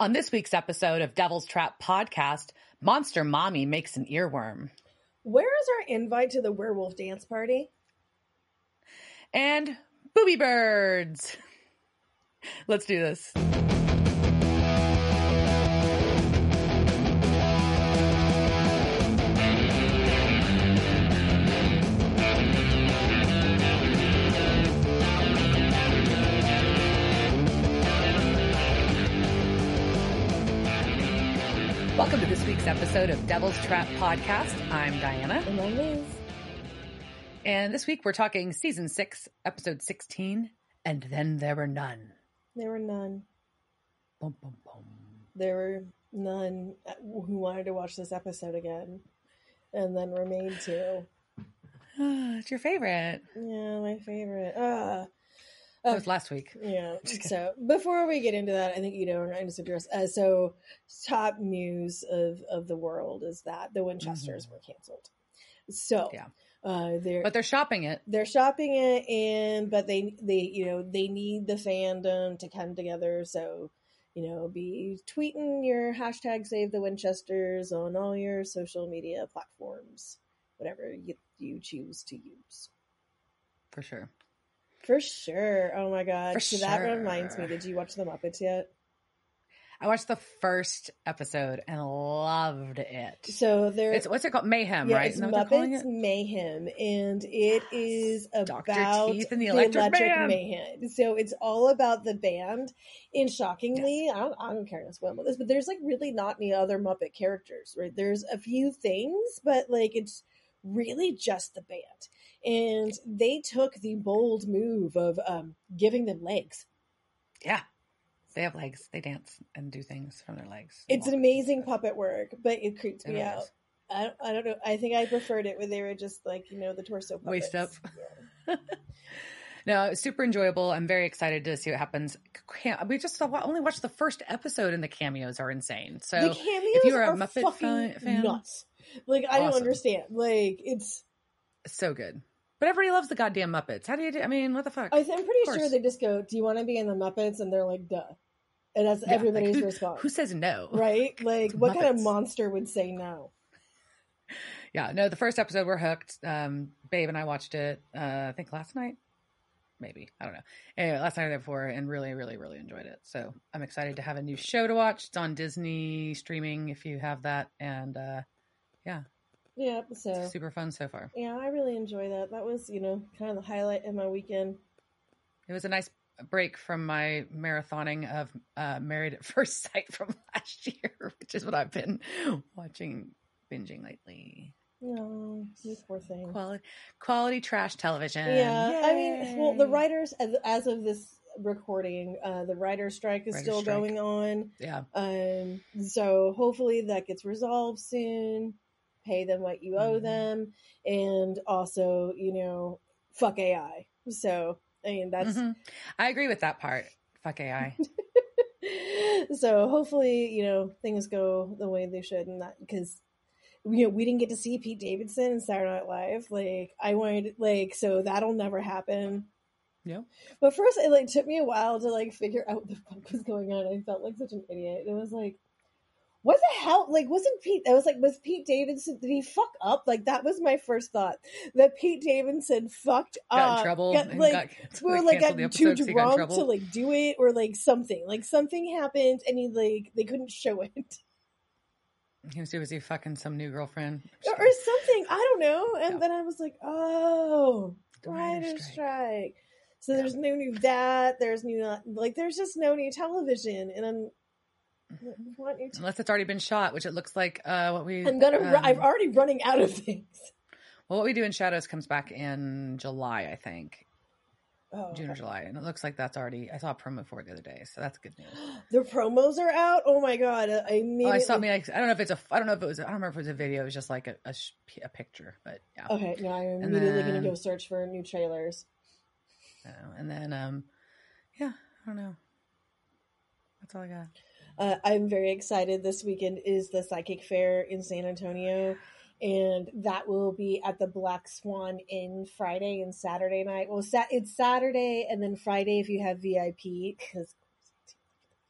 On this week's episode of Devil's Trap podcast, Monster Mommy makes an earworm. Where is our invite to the werewolf dance party? And booby birds. Let's do this. Episode of Devil's Trap Podcast. I'm Diana. And I'm Liz. And this week we're talking season six, episode 16, and then there were none. There were none. Boom, boom, boom. There were none who wanted to watch this episode again. And then made to. it's your favorite. Yeah, my favorite. Uh, That was last week. yeah. So before we get into that, I think you know we're going to address. Uh, so top news of of the world is that the Winchesters were canceled. So Yeah. uh, they're But they're shopping it. they're shopping it and but they they you know they need the fandom to come together so you know be tweeting your hashtag save the winchesters on all your social media platforms whatever you, you choose to use For sure. For sure oh my god For so that reminds me did you watch the muppets yet I watched the first episode and loved it. so there It's what's it called? Mayhem, yeah, right? it's Isn't that calling Muppets it? Mayhem, and it Yes. is Dr. about Teeth and the Electric Band. Mayhem. So it's all about the band. And shockingly, I, don't, I don't care to spoil this, but there's like really not any other Muppet characters, right? There's a few things, but like it's really just the band. And they took the bold move of um, giving them legs. Yeah. They have legs. They dance and do things from their legs. It's an amazing puppet work, but it creeps It me out. I don't, I don't know. I think I preferred it when they were just like, you know, the torso puppets. Waist up. Yeah. No, super enjoyable. I'm very excited to see what happens. We just only watched the first episode, and the cameos are insane. So the cameos if you are a are Muppet fucking fan- fan- nuts. Like I don't understand. Like it's. so good. But everybody loves the goddamn Muppets. How do you do? I mean, what the fuck? I I'm pretty sure they just go, "Do you want to be in the Muppets?" And they're like, "Duh," and that's Yeah, like, everybody's who- response. Who says no? right? Like, what kind of monster would say no? Yeah, no, the first episode we're hooked. Um, Babe and I watched it, uh, I think last night. Maybe. I don't know. Anyway, last night or the before and really, really, really enjoyed it. So I'm excited to have a new show to watch. It's on Disney streaming if you have that. And uh yeah, Yeah. So super fun so far. yeah, I really enjoy that. That was you know kind of the highlight of my weekend. It was a nice break from my marathoning of uh Married at First Sight from last year, which is what I've been watching binging lately. No, you poor thing. Quality quality trash television. Yeah, I mean, well, the writers, as, of this recording, uh, the writer's strike is Writer's still strike. going on. Yeah. Um, so hopefully that gets resolved soon. Pay them what you owe Mhm. them, and also, you know, fuck AI. So I mean, that's Mhm. I agree with that part. Fuck AI. so hopefully, you know, things go the way they should, and that because you know we didn't get to see Pete Davidson in Saturday Night Live. Like I wanted, like, so that'll never happen. Yeah. But first, it like took me a while to like figure out what the fuck was going on. I felt like such an idiot. It was like, what the hell? Like, wasn't Pete? I was like, was Pete Davidson? Did he fuck up? Like, that was my first thought. That Pete Davidson fucked got up. in trouble. got, like, got, we were like got too got drunk to like do it or like something like something happened and he like they couldn't show it He was too busy fucking some new girlfriend. or, or something i don't know and Yeah. then i was like oh writer's strike. strike so there's no new that there's new like there's just no new television and i'm Unless it's already been shot, which it looks like uh, what we. i'm gonna um, i'm already running out of things well, what we do in Shadows comes back in July, I think, oh June or. July, and it looks like that's already. I saw a promo for it the other day, so that's good news. the promos are out oh my god i Oh, I saw me. Like, I don't know if it's a. I don't know if it was. I don't remember if it was a video. It was just like a a, a picture, but yeah. okay no i'm immediately gonna go search for new trailers So, and then, um, yeah, I don't know. That's all I got. Uh, I'm very excited. This weekend is the Psychic Fair in San Antonio, and that will be at the Black Swan Inn Friday and Saturday night. Well, sa- it's Saturday and then Friday if you have VIP because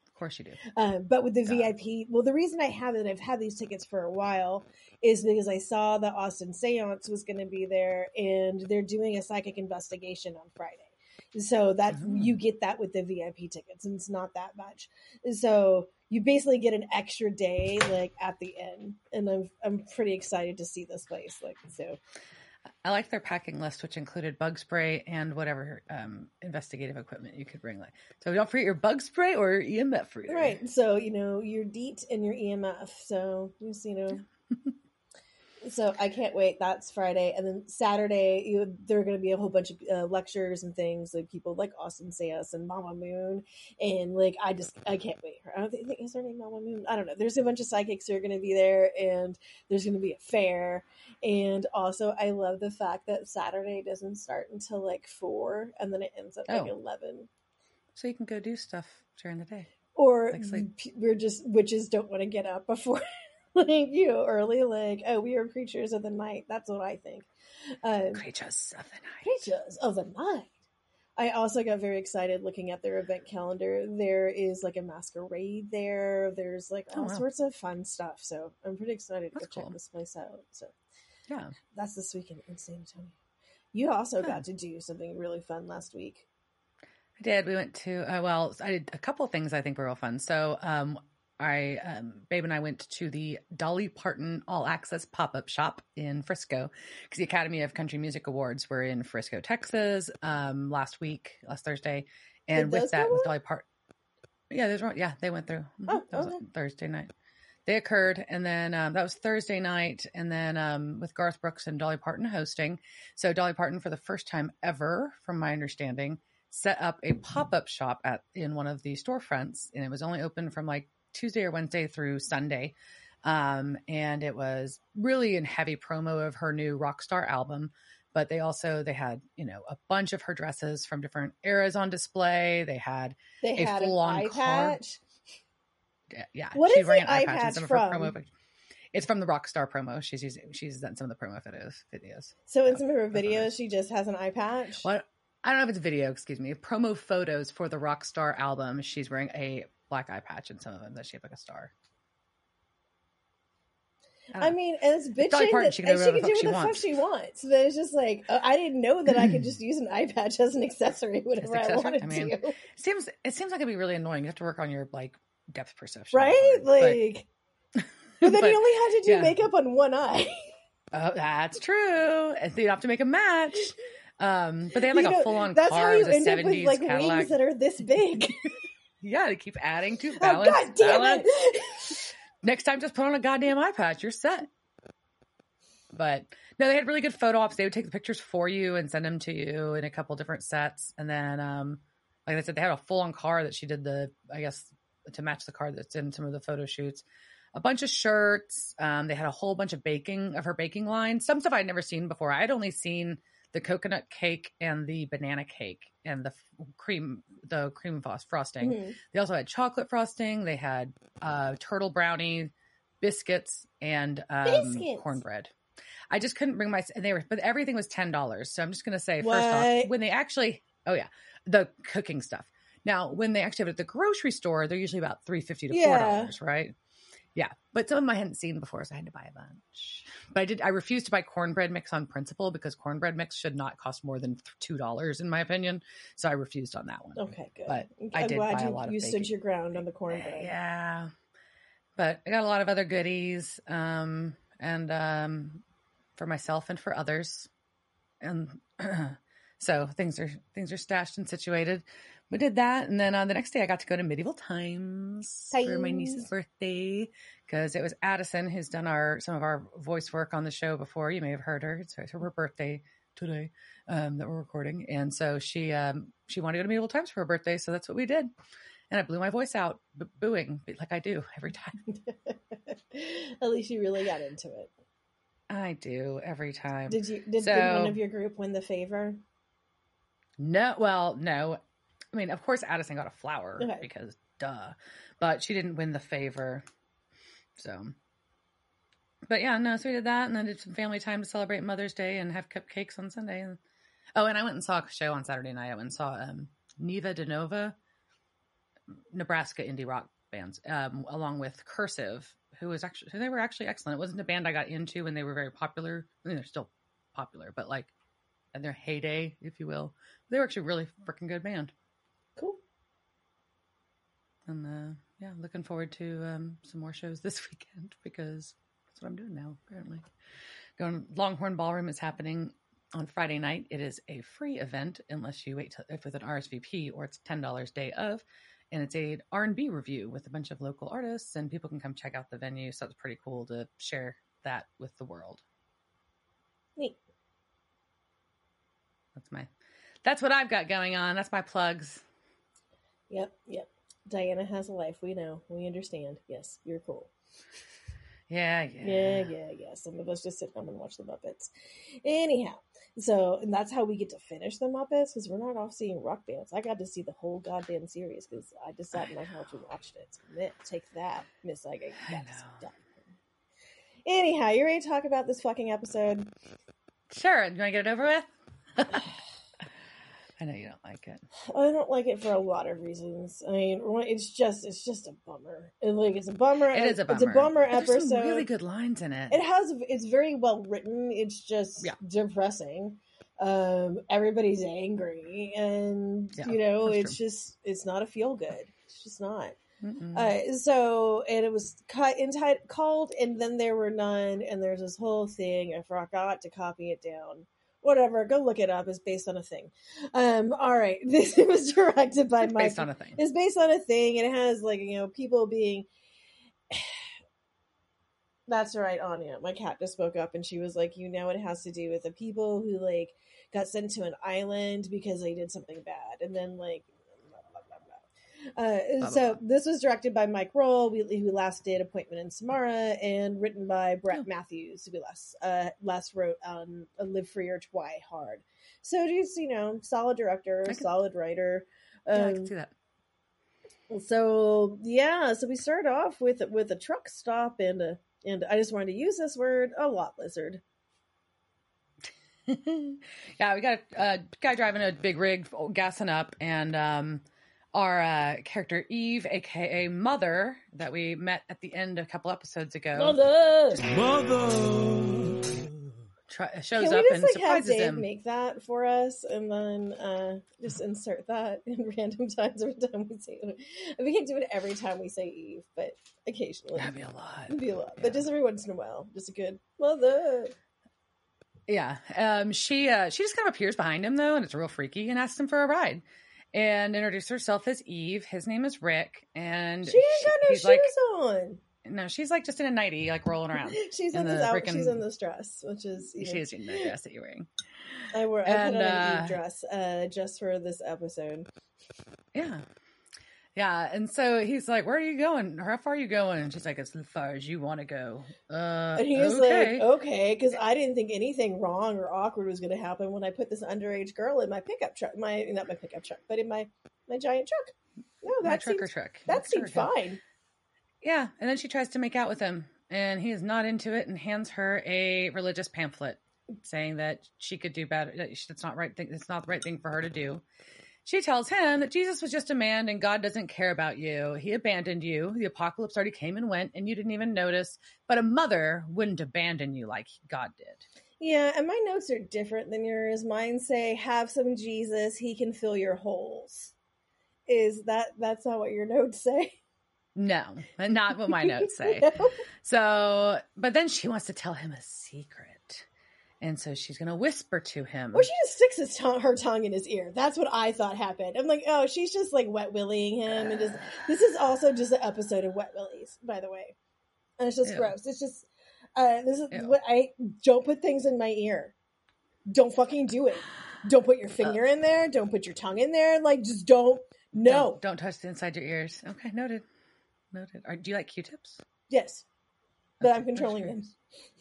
Of course you do. Um, but with the Yeah. VIP, well, the reason I have it, I've had these tickets for a while, is because I saw that Austin Seance was going to be there, and they're doing a psychic investigation on Friday. So that Mhm. you get that with the VIP tickets, and it's not that much. So you basically get an extra day, like at the end, and I'm I'm pretty excited to see this place. Like so, I like their packing list, which included bug spray and whatever um, investigative equipment you could bring. Like, so don't forget your bug spray or your EMF reader. Right. So, you know, your DEET and your EMF. So, just, you know. so, I can't wait. That's Friday. And then Saturday, you, there are going to be a whole bunch of uh, lectures and things like people like Austin Seance and Mama Moon. And, like, I just, I can't wait. I don't think, is her name Mama Moon? I don't know. There's a bunch of psychics who are going to be there, and there's going to be a fair. And also, I love the fact that Saturday doesn't start until like four, and then it ends at like Oh. 11 So you can go do stuff during the day. or Like p- we're just witches don't want to get up before like you know, early like oh we are creatures of the night that's what i think um Creatures of the night. creatures of the night i also got very excited looking at their event calendar there is like a masquerade there there's like Oh, all wow. sorts of fun stuff so i'm pretty excited to That's go cool. check this place out so Yeah. that's this weekend in san antonio you also got to do something really fun last week I did. We went to uh, well, I did a couple of things I think were real fun. So, um, I, um, Babe and I went to the Dolly Parton All Access pop up shop in Frisco because the Academy of Country Music Awards were in Frisco, Texas, um, last week, last Thursday, and those with that was? Dolly Parton. Yeah, there's one. Yeah, they went through. Mhm. Oh, that okay. on Thursday night. They occurred, and then um, that was Thursday night, and then um, with Garth Brooks and Dolly Parton hosting. So Dolly Parton, for the first time ever, from my understanding, set up a pop-up shop at in one of the storefronts and it was only open from like tuesday or wednesday through sunday um, and it was really in heavy promo of her new rockstar album but they also they had you know a bunch of her dresses from different eras on display they had they A had an full-on eye car. patch yeah What she is ran the eye patch in patch of her from? it's from the rockstar promo she's using she's done some of the promo videos videos So in some of her that's what it videos, she just has an eye patch. What I don't know if it's video, excuse me. Promo photos for the Rockstar album. She's wearing a black eye patch in some of them that's shaped like a star. I I mean, and it's bitching that she she can can, do do whatever the fuck what she the fuck wants. she wants. But it's just like uh, I didn't know that I could just use an eye patch as an accessory whenever I accessory? wanted I mean, to. it seems it seems like it'd be really annoying. You have to work on your like depth perception, Right? But- Like, but then but- you only have to do yeah. makeup on one eye. oh, that's true. And you have to make a match. Um, but they had like You a know, full on That's car. how you a end up with '70s like Cadillac. wings that are this big. yeah, they keep adding to oh balance. god damn balance. it! next time just put on a goddamn eye patch you're set. But no they had really good photo ops. They would take the pictures for you and send them to you in a couple different sets. And then um like i said they had a full-on car that she did the i guess to match the car that's in some of the photo shoots. A bunch of shirts. Um they had a whole bunch of baking of her baking line. Some stuff i'd never seen before. I'd only seen the coconut cake and the banana cake and the f- cream the cream frost frosting Mhm. they also had chocolate frosting. They had uh, turtle brownie, biscuits, and um, Biscuits. cornbread. I just couldn't bring my and they were, but everything was ten dollars. So I'm just gonna say first off, when they actually, oh yeah, the cooking stuff. Now, when they actually have it at the grocery store, they're usually about three fifty to four dollars, right? Yeah, but some of them I hadn't seen before, so I had to buy a bunch. But I did. I refused to buy cornbread mix on principle because cornbread mix should not cost more than two dollars, in my opinion. So I refused on that one. Okay, good. But I I'm did glad buy you, a lot of you stood your ground on the cornbread. Yeah. But I got a lot of other goodies um and um for myself and for others. And so things are things are stashed and situated. We did that and then on the next day I got to go to Medieval Times, for my niece's birthday because it was Addison who's done our some of our voice work on the show before. You may have heard her. It's her, it's her birthday today um, that we're recording, and so she um, she wanted to go to Medieval Times for her birthday, so that's what we did. And I blew my voice out, b- booing like I do every time. At least you really got into it. I do every time. Did you? Did, did one of your group win the favor? No, well, no. I mean, of course, Addison got a flower Okay. because duh, but she didn't win the favor. So, but yeah, no. So we did that, and then did some family time to celebrate Mother's Day and have cupcakes on Sunday. And oh, and I went and saw a show on Saturday night. I went and saw um, Neva Dinova. Nebraska indie rock bands, um, along with Cursive, who was actually they were actually excellent. It wasn't a band I got into when they were very popular. I mean, they're still popular, but like in their heyday, if you will, they were actually a really freaking good band. Cool. And uh, yeah, looking forward to um, some more shows this weekend because that's what I'm doing now. Apparently, going Longhorn Ballroom is happening on Friday night. It is a free event unless you wait if with an RSVP or it's ten dollars day of, and it's a R and B review with a bunch of local artists and people can come check out the venue. So it's pretty cool to share that with the world. Neat. That's my that's what I've got going on. That's my plugs. Yep, yep. Diana has a life. We know. We understand. Yes, you're cool. Yeah, yeah. Yeah, yeah, yeah. Some of us just sit home and watch the Muppets. Anyhow, so and that's how we get to finish the Muppets because we're not off seeing rock bands. I got to see the whole goddamn series because I just sat in my house and watched it. So, take that, Miss I got stuff. Anyhow, you ready to talk about this fucking episode? Sure. You want to get it over with? I know you don't like it. I don't like it for a lot of reasons. I mean, it's just it's just a bummer. It, like it's a bummer. It is a bummer. It's a bummer episode. some really good lines in it. It has. It's very well written. It's just Yeah. depressing. Um, everybody's angry, and Yeah, you know, it's just it's not a feel good. It's just not. Uh, so and it was cut tight called, and then there were none, and there's this whole thing. I forgot to copy it down. Whatever, go look it up. It's based on a thing. Um, all right, this was directed by It's Mike. based on a thing. It's based on a thing, and it has like you know people being. That's right, Anya. My cat just spoke up, and she was like, "You know, it has to do with the people who like got sent to an island because they did something bad, and then like." Uh, so blah. this was directed by Mike Rohl, who who last did Appointment in Samara, and written by Brett Oh. Matthews, who last uh, last wrote on uh, Live Free or Die Hard. So just you know, solid director, I can- solid writer. yeah, I Um, can see that. so yeah, so we start off with with a truck stop and a, and I just wanted to use this word a lot lizard. yeah, we got a, a guy driving a big rig, gassing up, and um, our uh, character Eve, aka Mother, that we met at the end a couple episodes ago, Mother! try, shows Can up we and just like have surprises Dave him. make that for us and then uh just insert that in random times every time we say it? We can't do it every time we say Eve, but occasionally. That'd be a lot. It'd be a lot. Yeah. But just every once in a while. Just a good mother. Yeah. Um, she uh, she just kind of appears behind him though, and it's real freaky, and asks him for a ride, and introduces herself as Eve. His name is Rick, and She ain't got no shoes like, on. no, she's like just in a nightie, like rolling around. She's in And this out, she's in this dress, which is you know, She is in the dress that you're wearing. I wore I And, put on uh, Eve dress uh, just for this episode. Yeah. Yeah. And so he's like, Where are you going? How far are you going? And she's like, As far as you want to go. Uh, And he was okay. like, "Okay," because I didn't think anything wrong or awkward was going to happen when I put this underage girl in my pickup truck. My not my pickup truck, but in my my giant truck. No, My that truck seemed or truck. that seemed door, yeah. fine. Yeah. And then she tries to make out with him, and he is not into it and hands her a religious pamphlet saying that she could do better. That's not right thing. It's not the right thing for her to do. She tells him that Jesus was just a man and God doesn't care about you. He abandoned you. The apocalypse already came and went, and you didn't even notice. But a mother wouldn't abandon you like God did. Yeah, and my notes are different than yours. Mine say, "Have some Jesus; he can fill your holes." Is that that's not what your notes say? No, not what my notes say. No? So, but then she wants to tell him a secret. And so she's going to whisper to him. Or she just sticks his tongue, her tongue in his ear. That's what I thought happened. I'm like, oh, she's just like wet willying him, and just this is also just an episode of Wet Willies, by the way. And it's just Ew. gross. It's just uh, this is Ew. what I don't put things in my ear. Don't fucking do it. Don't put your finger in there. Don't put your tongue in there. Like, just don't. No. Don't, don't touch the inside your ears. Okay, noted. Noted. Are, do you like Q-tips? Yes, but Okay, I'm controlling them.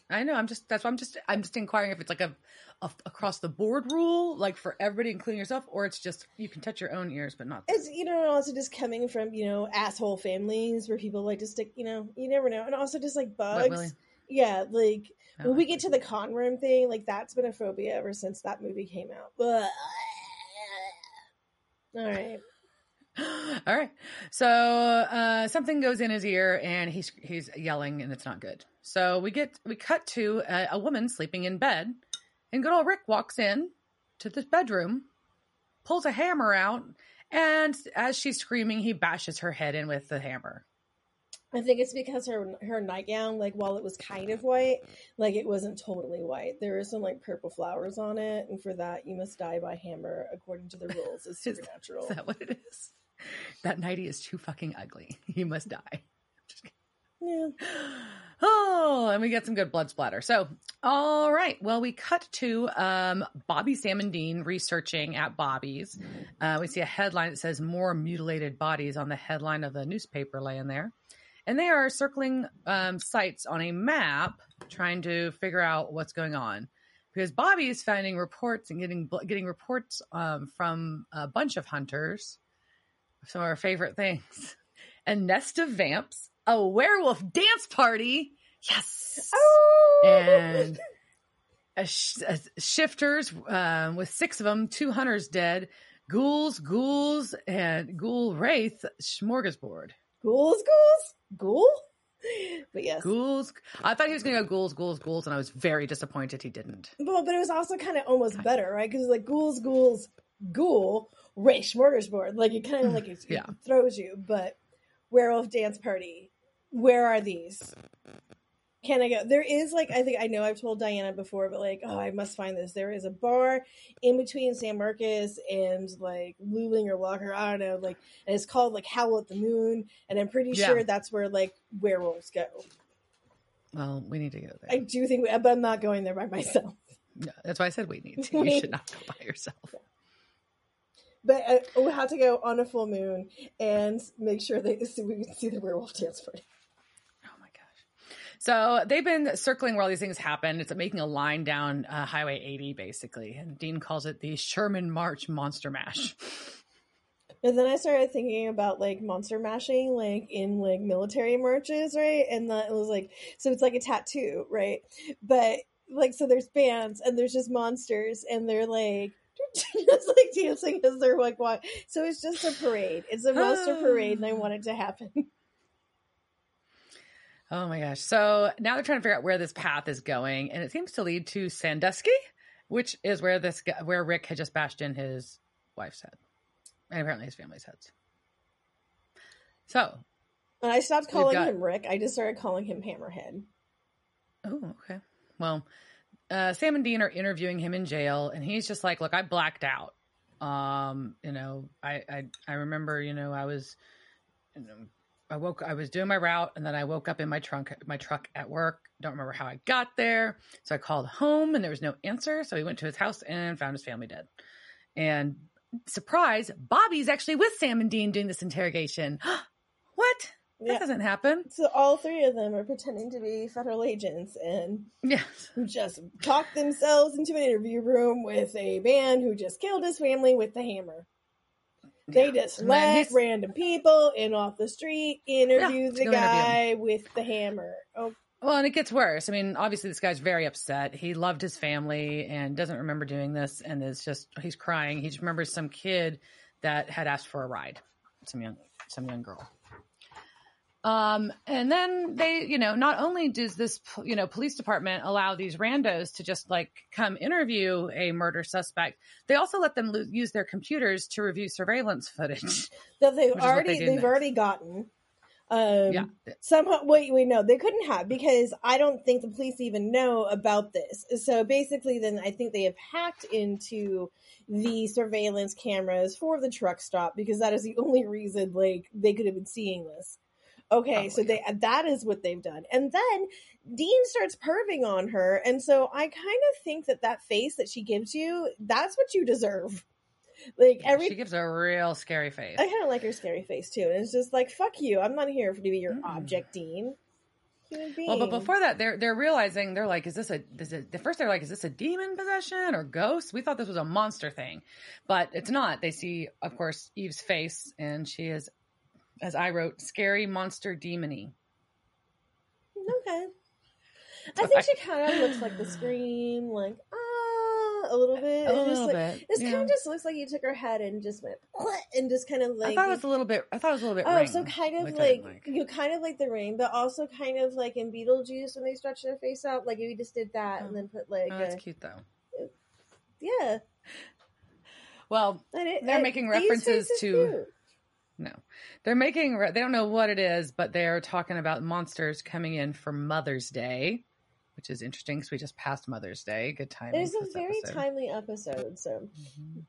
I know. I'm just. That's why I'm just. I'm just inquiring if it's like a, a across the board rule, like for everybody, including yourself, or it's just you can touch your own ears, but not. It's you know, also just coming from you know asshole families where people like to stick. You know, you never know, and also just like bugs. Yeah, like I when we get to the Khan worm thing, like that's been a phobia ever since that movie came out. Ugh. All right. All right. So uh, something goes in his ear, and he's he's yelling, and it's not good. So we get we cut to a, a woman sleeping in bed, and good old Rick walks in to this bedroom, pulls a hammer out, and as she's screaming, he bashes her head in with the hammer. I think it's because her her nightgown, like while it was kind of white, like it wasn't totally white. There were some like purple flowers on it, and for that you must die by hammer according to the rules of supernatural. Is that what it is? That nightie is too fucking ugly. You must die. yeah. Oh, and we get some good blood splatter. So, all right. Well, we cut to um, Bobby Dean researching at Bobby's. Uh, we see a headline that says "More mutilated bodies" on the headline of the newspaper laying there, and they are circling um, sites on a map, trying to figure out what's going on. Because Bobby is finding reports and getting getting reports um, from a bunch of hunters. Some of our favorite things: a nest of vamps, a werewolf dance party. Yes. Oh. And a sh- a shifters um, with six of them, two hunters dead, ghouls, ghouls, and ghoul wraith smorgasbord. ghouls, ghouls, ghoul. But yes, Ghouls. I thought he was going to go ghouls, ghouls, ghouls, and I was very disappointed he didn't. Well, but it was also kind of almost better, right? Because like ghouls, ghouls, ghoul, Ray smorgasbord. Like it kind of like it, Yeah. it throws you. But werewolf dance party. Where are these? Can I go? There is like I think I know I've told Diana before, but like oh I must find this. There is a bar in between San Marcos and like Luling or Walker. I don't know. Like and it's called like Howl at the Moon, and I'm pretty Yeah. sure that's where like werewolves go. Well, we need to go there. I do think, but I'm not going there by myself. Yeah, that's why I said we need to. You should not go by yourself. But uh, we'll have to go on a full moon and make sure that so we can see the werewolf dance party. So they've been circling where all these things happen. It's making a line down uh, Highway 80, basically. And Dean calls it the Sherman March Monster Mash. And then I started thinking about like monster mashing, like in like military marches, right? And that it was like, so it's like a tattoo, right? But like, so there's bands and there's just monsters, and they're like. Just like dancing as they're like walk. So it's just a parade. It's a monster parade, and I want it to happen. Oh my gosh. So now they're trying to figure out where this path is going, and it seems to lead to Sandusky, which is where this guy, where Rick had just bashed in his wife's head, and apparently his family's heads. So, And I stopped calling got- him Rick. I just started calling him Hammerhead. oh, okay. Well, uh, Sam and Dean are interviewing him in jail, and he's just like, "Look, I blacked out. Um, you know, I I, I remember, you know, I was, you know, I woke, I was doing my route, and then I woke up in my trunk, my truck at work. Don't remember how I got there. So I called home, and there was no answer. So he went to his house and found his family dead. And surprise, Bobby's actually with Sam and Dean doing this interrogation. what? That Yeah. doesn't happen. So all three of them are pretending to be federal agents and Yes. just talked themselves into an interview room with a man who just killed his family with the hammer. They just let random people in off the street interview Yeah, the go interview guy with the hammer. Oh, Well, and it gets worse. I mean, obviously, this guy's very upset. He loved his family and doesn't remember doing this, and is just he's crying. He just remembers some kid that had asked for a ride, some young some young girl. Um, and then they, you know, not only does this, you know, police department allow these randos to just like come interview a murder suspect, they also let them lo- use their computers to review surveillance footage. that they've Which is what already they they've next. already gotten. Um, yeah, somehow wait wait no they couldn't have because i don't think the police even know about this so basically then i think they have hacked into the surveillance cameras for the truck stop because that is the only reason like they could have been seeing this okay so Probably. they that is what they've done and then dean starts perving on her and so i kind of think that that face that she gives you that's what you deserve like Yeah, every she gives a real scary face. I kind of like her scary face too, and it's just like fuck you. I'm not here to be your Mm. object, Dean. Well, but before that, they're they're realizing they're like, is this a? Is it, the first they're like, is this a demon possession or ghost? We thought this was a monster thing, but it's not. They see, of course, Eve's face, and she is, as I wrote, scary monster demony. okay, I think she kind of looks like the scream, like ah, a little bit. A It just, little like, bit. This yeah. kind of just looks like you took her head and just went and just kind of like I thought it was a little bit. I thought it was a little bit. Oh, so kind of I like, you kind of like the rain, but also kind of like in Beetlejuice when they stretch their face out, like if you just did that Oh. and then put like Oh, a, that's cute though. yeah. Well, it, They're and making references to-. No, they're making. They don't know what it is, but they're talking about monsters coming in for Mother's Day, which is interesting because we just passed Mother's Day. Good timing. It's for a very episode. timely episode, so Mhm.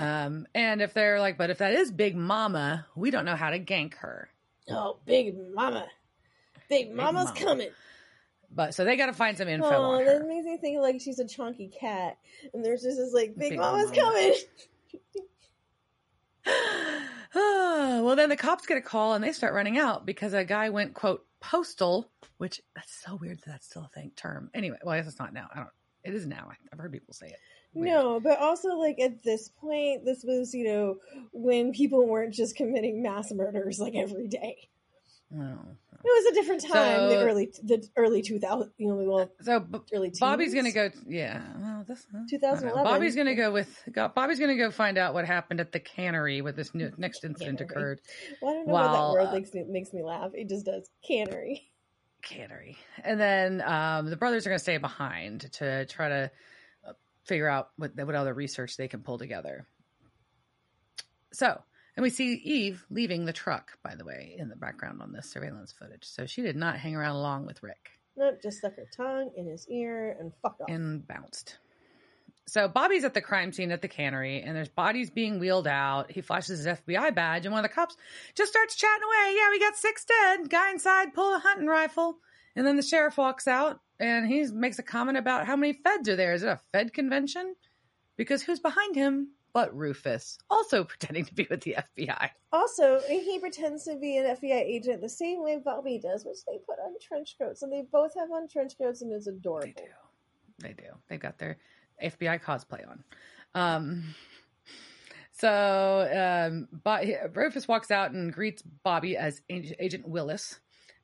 Um, and if they're like, but if that is Big Mama, we don't know how to gank her. oh, big mama, big mama's Mama. coming. But so they got to find some info Oh, on that her. makes me think like she's a chunky cat, and there's just this like big, Big mama's mama. coming. well, then the cops get a call and they start running out because a guy went quote postal, which that's so weird that that's still a thing term. Anyway, well, I guess it's not now. I don't. It is now. I've heard people say it. Weird. No, but also like at this point, this was you know when people weren't just committing mass murders like every day. Oh. It was a different time. the early, the early two thousand, you know, well, So B- early. Teens. Bobby's gonna go. Yeah. Well, this, don't know. 2011. Bobby's gonna go with. Bobby's gonna go find out what happened at the cannery where this new, next incident Cannery. occurred. Well, I don't know while, why that word uh, makes me makes me laugh. It just does. Cannery. cannery. And then um, the brothers are going to stay behind to try to uh, figure out what what other research they can pull together. So, and we see Eve leaving the truck, by the way, in the background on this surveillance footage. So she did not hang around long with Rick Nope, just stuck her tongue in his ear and fucked off. and bounced. So Bobby's at the crime scene at the cannery, and there's bodies being wheeled out. He flashes his FBI badge, and one of the cops just starts chatting away. Yeah, we got six dead. Guy inside pull a hunting rifle, and then the sheriff walks out, and he makes a comment about how many feds are there. Is it a Fed convention? Because who's behind him but Rufus, also pretending to be with the FBI. Also, he pretends to be an FBI agent the same way Bobby does, which they put on trench coats, and they both have on trench coats, and it's They adorable. do. They do. They've got their FBI cosplay on. Um, so um, Bo- Rufus walks out and greets Bobby as Agent Willis.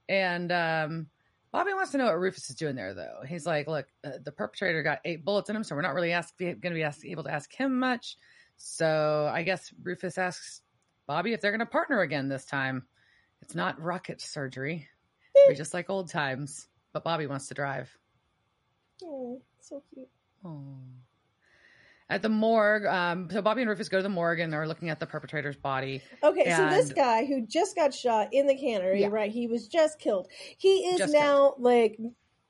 And um, Bobby wants to know what Rufus is doing there, though. He's like, look, uh, the perpetrator got eight bullets in him, so we're not really going to be ask- able to ask him much. So I guess Rufus asks Bobby if they're going to partner again this time. It's not rocket surgery. We're just like old times. But Bobby wants to drive. Oh, so cute. Oh. At the morgue, um, so Bobby and Rufus go to the morgue and they're looking at the perpetrator's body. Okay, so this guy who just got shot in the cannery, Yeah. right? He was just killed. He is Just now like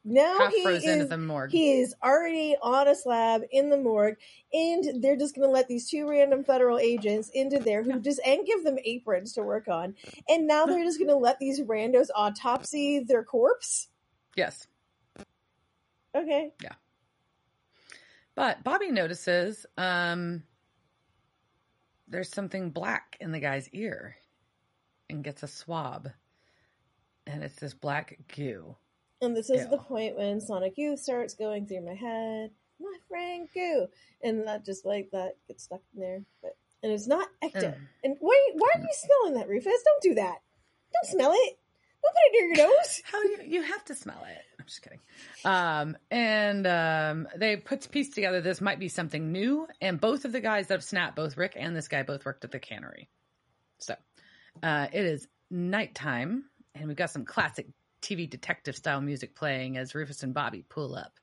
now half he frozen is the morgue. he is already on a slab in the morgue, and they're just going to let these two random federal agents into there who just and give them aprons to work on, and now they're just going to let these randos autopsy their corpse. yes. Okay, Yeah. But Bobby notices um, there's something black in the guy's ear and gets a swab. And it's this black goo. And this is the point when Sonic Youth starts going through my head, my friend Goo, and that just like that gets stuck in there, but and it's not ecto. And- And why why are you smelling that, Rufus? Don't do that. Don't smell it. Don't put it near your nose. How you you have to smell it. I'm just kidding. Um, and um, they put piece together this might be something new. And both of the guys that have snapped, both Rick and this guy, both worked at the cannery. So uh, it is nighttime, and we've got some classic TV detective style music playing as Rufus and Bobby pull up.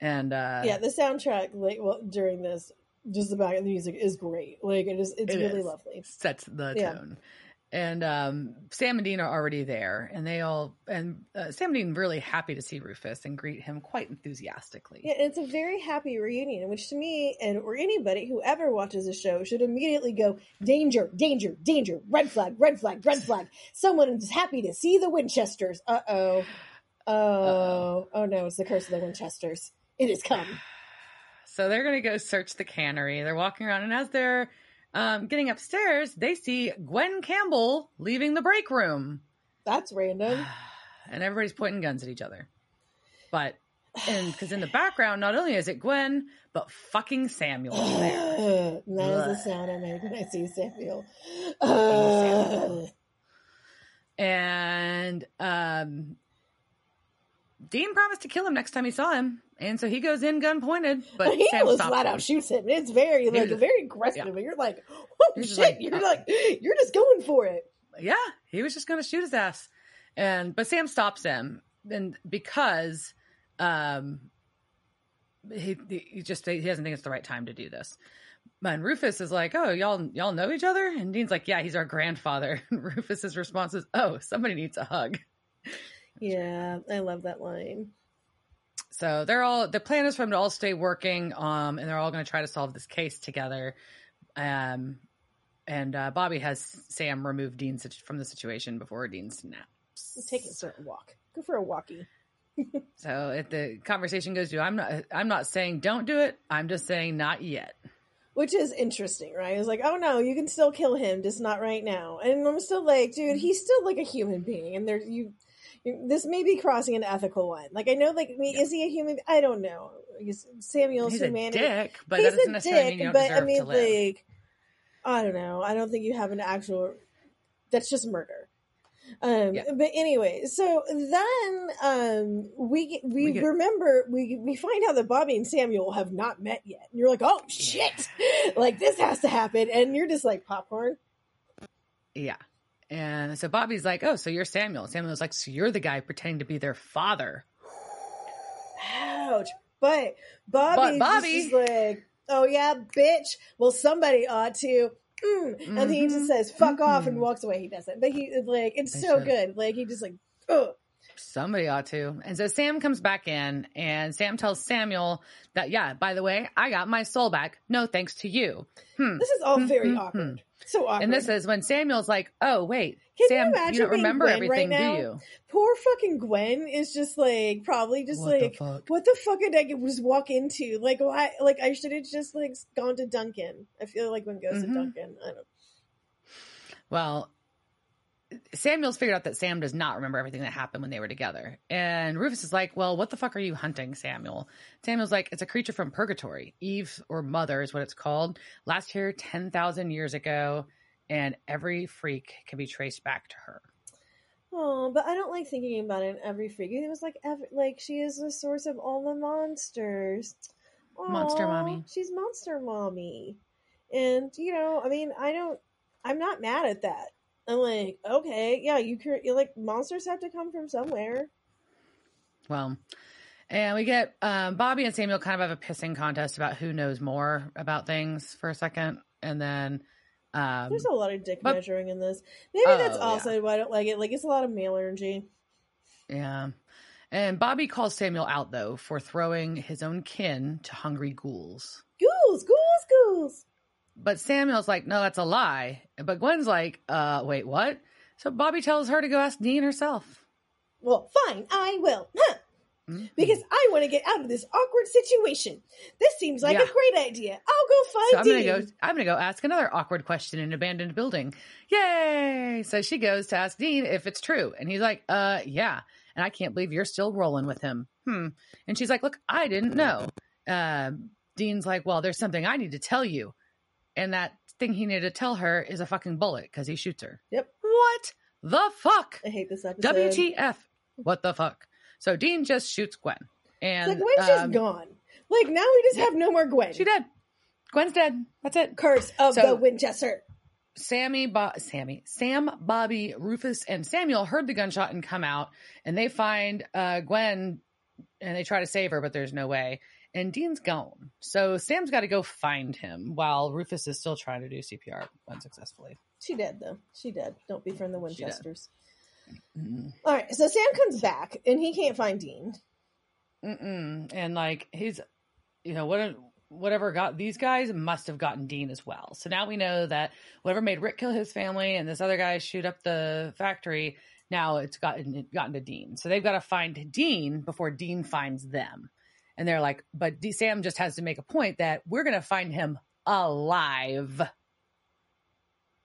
And uh, yeah, the soundtrack like well during this, just the back of the music is great. Like it is, it's It really is. lovely. sets the Yeah. tone. And um, Sam and Dean are already there, and they all and uh, Sam and Dean really happy to see Rufus and greet him quite enthusiastically. Yeah, it's a very happy reunion, which to me and or anybody who ever watches the show should immediately go danger, danger, danger, red flag, red flag, red flag. Someone is happy to see the Winchesters. Uh oh, oh, Uh-oh. oh no, it's the curse of the Winchesters. It has come. So they're going to go search the cannery. They're walking around, and as they're um, getting upstairs, they see Gwen Campbell leaving the break room, That's random. and everybody's pointing guns at each other. But and because in the background, not only is it Gwen, but fucking Samuel is there. And that is the sound I make when I see Samuel. Samuel. and um Dean promised to kill him next time he saw him, and so he goes in gun pointed. But he Sam almost stops flat him. out shoots him. It's very like was- very aggressive, yeah. and you're like, oh He's shit! like, you're uh, like, you're just going for it. yeah, he was just going to shoot his ass, and but Sam stops him, and because um, he he just he doesn't think it's the right time to do this. And Rufus is like, "Oh, y'all y'all know each other?" And Dean's like, "Yeah, he's our grandfather." And Rufus's response is, "Oh, somebody needs a hug." Yeah, I love that line. So they're all the plan is for them to all stay working, um, and they're all going to try to solve this case together. Um, and uh, Bobby has Sam remove Dean from the situation before Dean snaps. Take a certain walk. Go for a walkie. So if the conversation goes to, I'm not, I'm not saying don't do it. I'm just saying not yet. Which is interesting, right? It's like, oh no, you can still kill him, just not right now. And I'm still like, dude, he's still like a human being, and there's you. This may be crossing an ethical one. Like I know, like I mean, Yeah. is he a human? I don't know. Samuel's He's a humanity. dick, but he's that doesn't a dick, but I mean, like, I don't know. I don't think you have an actual. That's just murder. Um, Yeah. but anyway, so then um, we we, We get- remember we we find out that Bobby and Samuel have not met yet, and you're like, oh shit, like this has to happen, and you're just like popcorn. Yeah. And so Bobby's like, "Oh, so you're Samuel." Samuel's like, "So you're the guy pretending to be their father." Ouch! But Bobby, Bobby- just is like, oh yeah, bitch. Well, somebody ought to. Mm. And then he just Mhm. says "fuck off" and Mhm. walks away. He doesn't, but he like it's They so should. good. Like he just like, ugh. Somebody ought to. And so Sam comes back in, and Sam tells Samuel that, yeah, by the way, I got my soul back. No thanks to you. Hmm. This is all very Mhm. awkward. So awkward. And this is when Samuel's like, oh, wait, Can you Sam, you, imagine don't remember Gwen everything, right do you? poor fucking Gwen is just like probably just What the like fuck? what the fuck did I just walk into? Like why? Like I should have just like gone to Duncan. I feel like when goes Mhm. to Duncan. I don't. Well, Samuel's figured out that Sam does not remember everything that happened when they were together. And Rufus is like, Well, what the fuck are you hunting, Samuel? Samuel's like, It's a creature from purgatory. Eve or Mother is what it's called. Last here 10,000 years ago. And every freak can be traced back to her. Oh, but I don't like thinking about it in every freak. It was like every, like she is the source of all the monsters. Monster mommy. She's monster mommy. And you know, I mean, I don't. I'm not mad at that. I'm like, okay, yeah, you can. You're like monsters have to come from somewhere. Well, and we get um, Bobby and Samuel kind of have a pissing contest about who knows more about things for a second. And then. Um, There's a lot of dick but- measuring in this. Maybe that's Oh, also why I don't like it. Like it's a lot of male energy. Yeah. And Bobby calls Samuel out, though, for throwing his own kin to hungry ghouls. Ghouls, ghouls, ghouls. But Samuel's like, no, that's a lie. But Gwen's like, uh, wait, what? So Bobby tells her to go ask Dean herself. Well, fine, I will. Huh. Because I want to get out of this awkward situation. This seems like Yeah. a great idea. I'll go find So I'm gonna go. I'm gonna go ask another awkward question in an abandoned building. Yay! So she goes to ask Dean if it's true, and he's like, "Uh, yeah." And I can't believe you're still rolling with him. Hmm. And she's like, "Look, I didn't know." Um, Dean's like, "Well, there's something I need to tell you," and that thing he needed to tell her is a fucking bullet because he shoots her. Yep. What the fuck? I hate this episode. WTF? What the fuck? So Dean just shoots Gwen, It's and like Gwen's just um, gone. Like now we just have no more Gwen. She dead. Gwen's dead. That's it. Curse of So- the Winchester. Sammy, Bo- Sammy, Sam, Bobby, Rufus, and Samuel heard the gunshot and come out, and they find uh, Gwen, and they try to save her, but there's no way. And Dean's gone, so Sam's got to go find him while Rufus is still trying to do CPR unsuccessfully. She dead though. She dead. Don't befriend the Winchesters. Mm-mm. All right, so Sam comes back and he can't find Dean. Mm-mm. And like he's, you know, what whatever got these guys must have gotten Dean as well. So now we know that whatever made Rick kill his family and this other guy shoot up the factory, now it's gotten it gotten to Dean. So they've got to find Dean before Dean finds them. And they're like, but D- Sam just has to make a point that we're going to find him alive.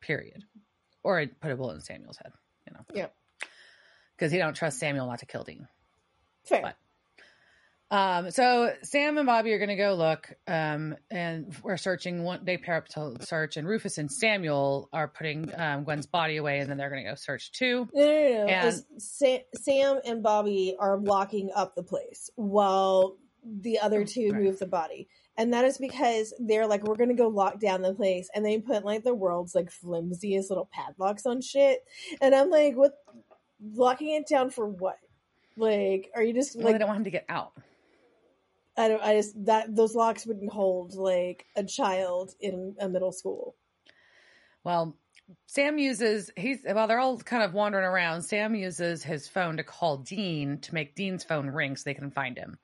Period. Or put a bullet in Samuel's head, you know. Yeah. Because he don't trust Samuel not to kill Dean. Fair. But- Um, so Sam and Bobby are going to go look, um, and we're searching. One, they pair up to search, and Rufus and Samuel are putting um, Gwen's body away, and then they're going to go search too. No, no, no. And- Sam and Bobby are locking up the place while the other oh, two Right. move the body. And that is because they're like, we're going to go lock down the place. And they put like the world's like flimsiest little padlocks on shit. And I'm like, what? Locking it down for what? Like, are you just Well, like, I don't want him to get out. I don't, I just, that, those locks wouldn't hold like a child in a middle school. Well, Sam uses he's while they're all kind of wandering around. Sam uses his phone to call Dean to make Dean's phone ring so they can find him.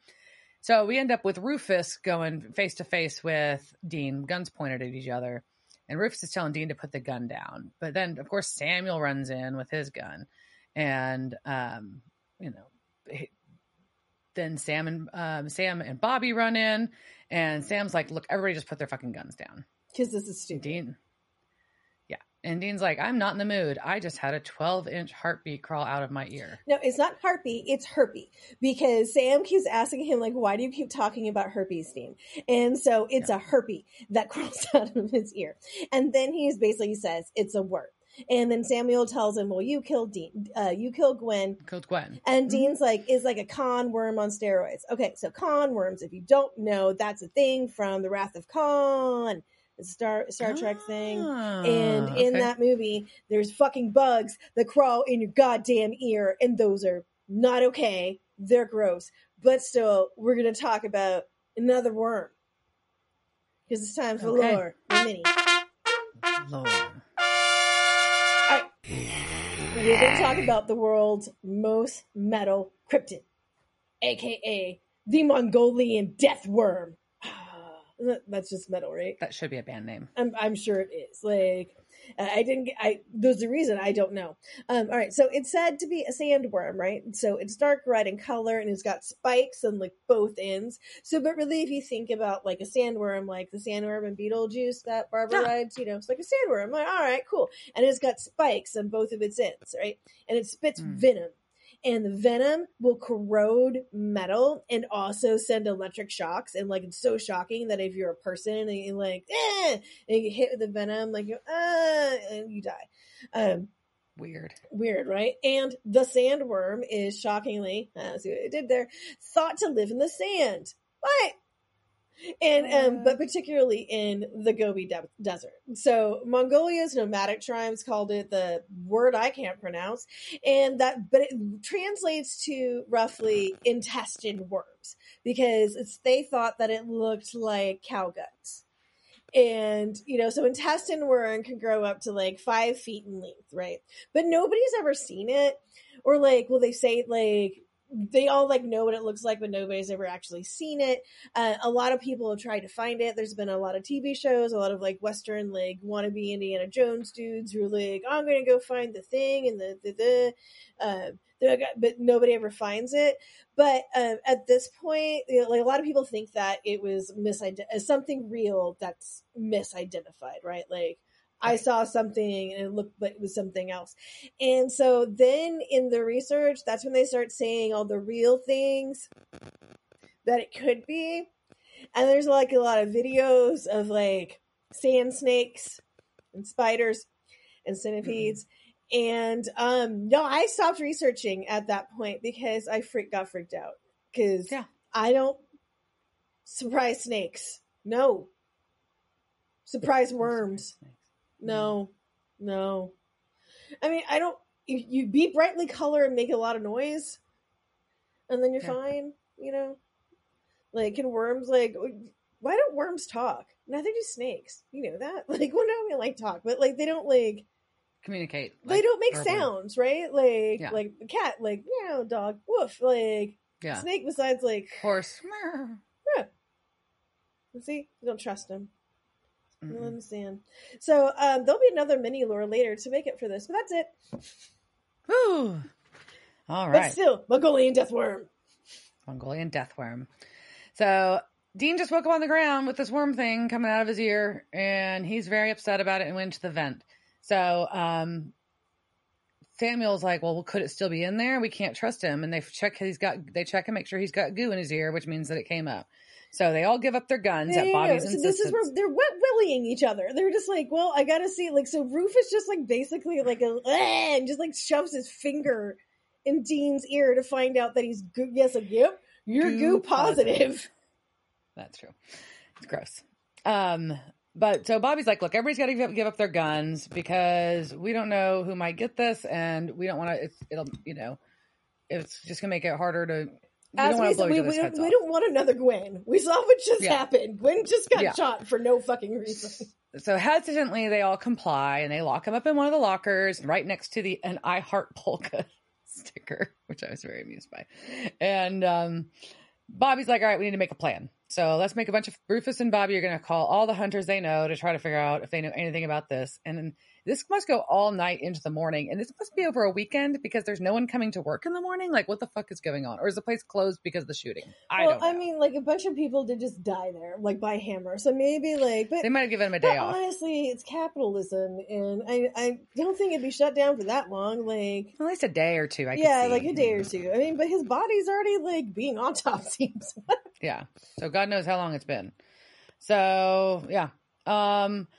So we end up with Rufus going face to face with Dean, guns pointed at each other, and Rufus is telling Dean to put the gun down. But then, of course, Samuel runs in with his gun, and um, you know, then Sam and um, Sam and Bobby run in, and Sam's like, "Look, everybody just put their fucking guns down." Because this is stupid. Dean. Yeah. And Dean's like, I'm not in the mood. I just had a 12 inch heartbeat crawl out of my ear. No, it's not harpy, it's herpy. Because Sam keeps asking him, like, why do you keep talking about herpes, Dean? And so it's a herpy that crawls out of his ear. And then he's basically says it's a worm. And then Samuel tells him, Well, you killed Dean, uh, you killed Gwen. Killed Gwen. And Mhm. Dean's like, is like a Khan worm on steroids. Okay, so Khan worms, if you don't know, that's a thing from the Wrath of Khan. It's a Star Star Trek thing. And Ah, in okay. that movie, there's fucking bugs that crawl in your goddamn ear, and those are not okay. They're gross. But still, we're to talk about another worm. Because it's time for Okay. lore. with Minnie. Lord. We're to talk about the world's most metal cryptid, aka the Mongolian death worm. That's just metal, right? That should be a band name. I'm, I'm sure it is. Like, I didn't get, I, there's a reason I don't know. Um, all right. So it's said to be a sandworm, right? So it's dark red in color and it's got spikes on like both ends. So, but really, if you think about like a sandworm, like the sandworm in Beetlejuice that Barbara Yeah. rides, you know, it's like a sandworm. I'm like, all right, cool. And it's got spikes on both of its ends, right? And it spits Mm. venom. And the venom will corrode metal and also send electric shocks. And like it's so shocking that if you're a person and you like, eh, and you get hit with the venom, like you, ah, and you die. Um, Weird. weird, right? And the sandworm is shockingly, uh, see what I did there, thought to live in the sand. What? And um, but particularly in the Gobi de- Desert. So Mongolia's nomadic tribes called it the word I can't pronounce, and that but it translates to roughly intestine worms because it's they thought that it looked like cow guts. And you know so intestine worm can grow up to like five feet in length right? But nobody's ever seen it or like will they say like they all like know what it looks like but nobody's ever actually seen it. Uh, a lot of people have tried to find it. There's been a lot of tv shows a lot of like western like wannabe indiana jones dudes who are like i'm gonna go find the thing and the the, the uh, but nobody ever finds it. But um, at this point, you know, like a lot of people think that it was misidentified, something real that's misidentified, right? Like I saw something and it looked like it was something else. And so then in the research, that's when they start saying all the real things that it could be. And there's like a lot of videos of like sand snakes and spiders and centipedes. And um no, I stopped researching at that point because I freak got freaked out because Yeah. I don't surprise snakes. No. Surprise worms. Mm. No. No. I mean, I don't you, you be brightly colored and make a lot of noise and then you're Yeah. fine, you know? Like can worms like why don't worms talk? Neither do snakes. You know that? Like well no, we like talk, but like they don't like Communicate. they don't make sounds, right? Like Yeah. like cat, like meow, dog, woof, like Yeah. snake. Besides, like Horse. see, you don't trust him. You Mm-mm. understand. So um, there'll be another mini lore later to make it for this, but that's it. Whew. All right. But still, Mongolian death worm. Mongolian death worm. So Dean just woke up on the ground with this worm thing coming out of his ear, and he's very upset about it and went to the vent. So um, Samuel's like, well, could it still be in there? We can't trust him. And they check he's got they check and make sure he's got goo in his ear, which means that it came up. So they all give up their guns Yeah, at Bobby's yeah. So this is where they're wet willying each other. They're just like, well, I gotta see. Like, so Rufus just like basically like a and just like shoves his finger in Dean's ear to find out that he's goo. Yes, like, yep, you're Goo goo, positive. That's true. It's gross. Um, but so Bobby's like, look, everybody's got to give, give up their guns because we don't know who might get this, and we don't want to. It's it'll you know, it's just gonna make it harder to. We As don't want we said, we, we, we don't want another Gwen. We saw what just Yeah. happened. Gwen just got Yeah. shot for no fucking reason. So hesitantly, they all comply and they lock him up in one of the lockers right next to the an I Heart Polka sticker, which I was very amused by. And um, Bobby's like, "All right, we need to make a plan. So let's make a bunch of Rufus and Bobby are going to call all the hunters they know to try to figure out if they know anything about this. And then this must go all night into the morning, and this must be over a weekend because there's no one coming to work in the morning. Like, what the fuck is going on? Or is the place closed because of the shooting? I well, don't. Know. I mean, like a bunch of people did just die there, like by hammer. So maybe like, but they might have given him a day off. honestly, it's capitalism, and I, I don't think it'd be shut down for that long. Like, At least a day or two. I yeah, like a day or two. I mean, but his body's already like being autopsied. Yeah. So God knows how long it's been. So yeah. Um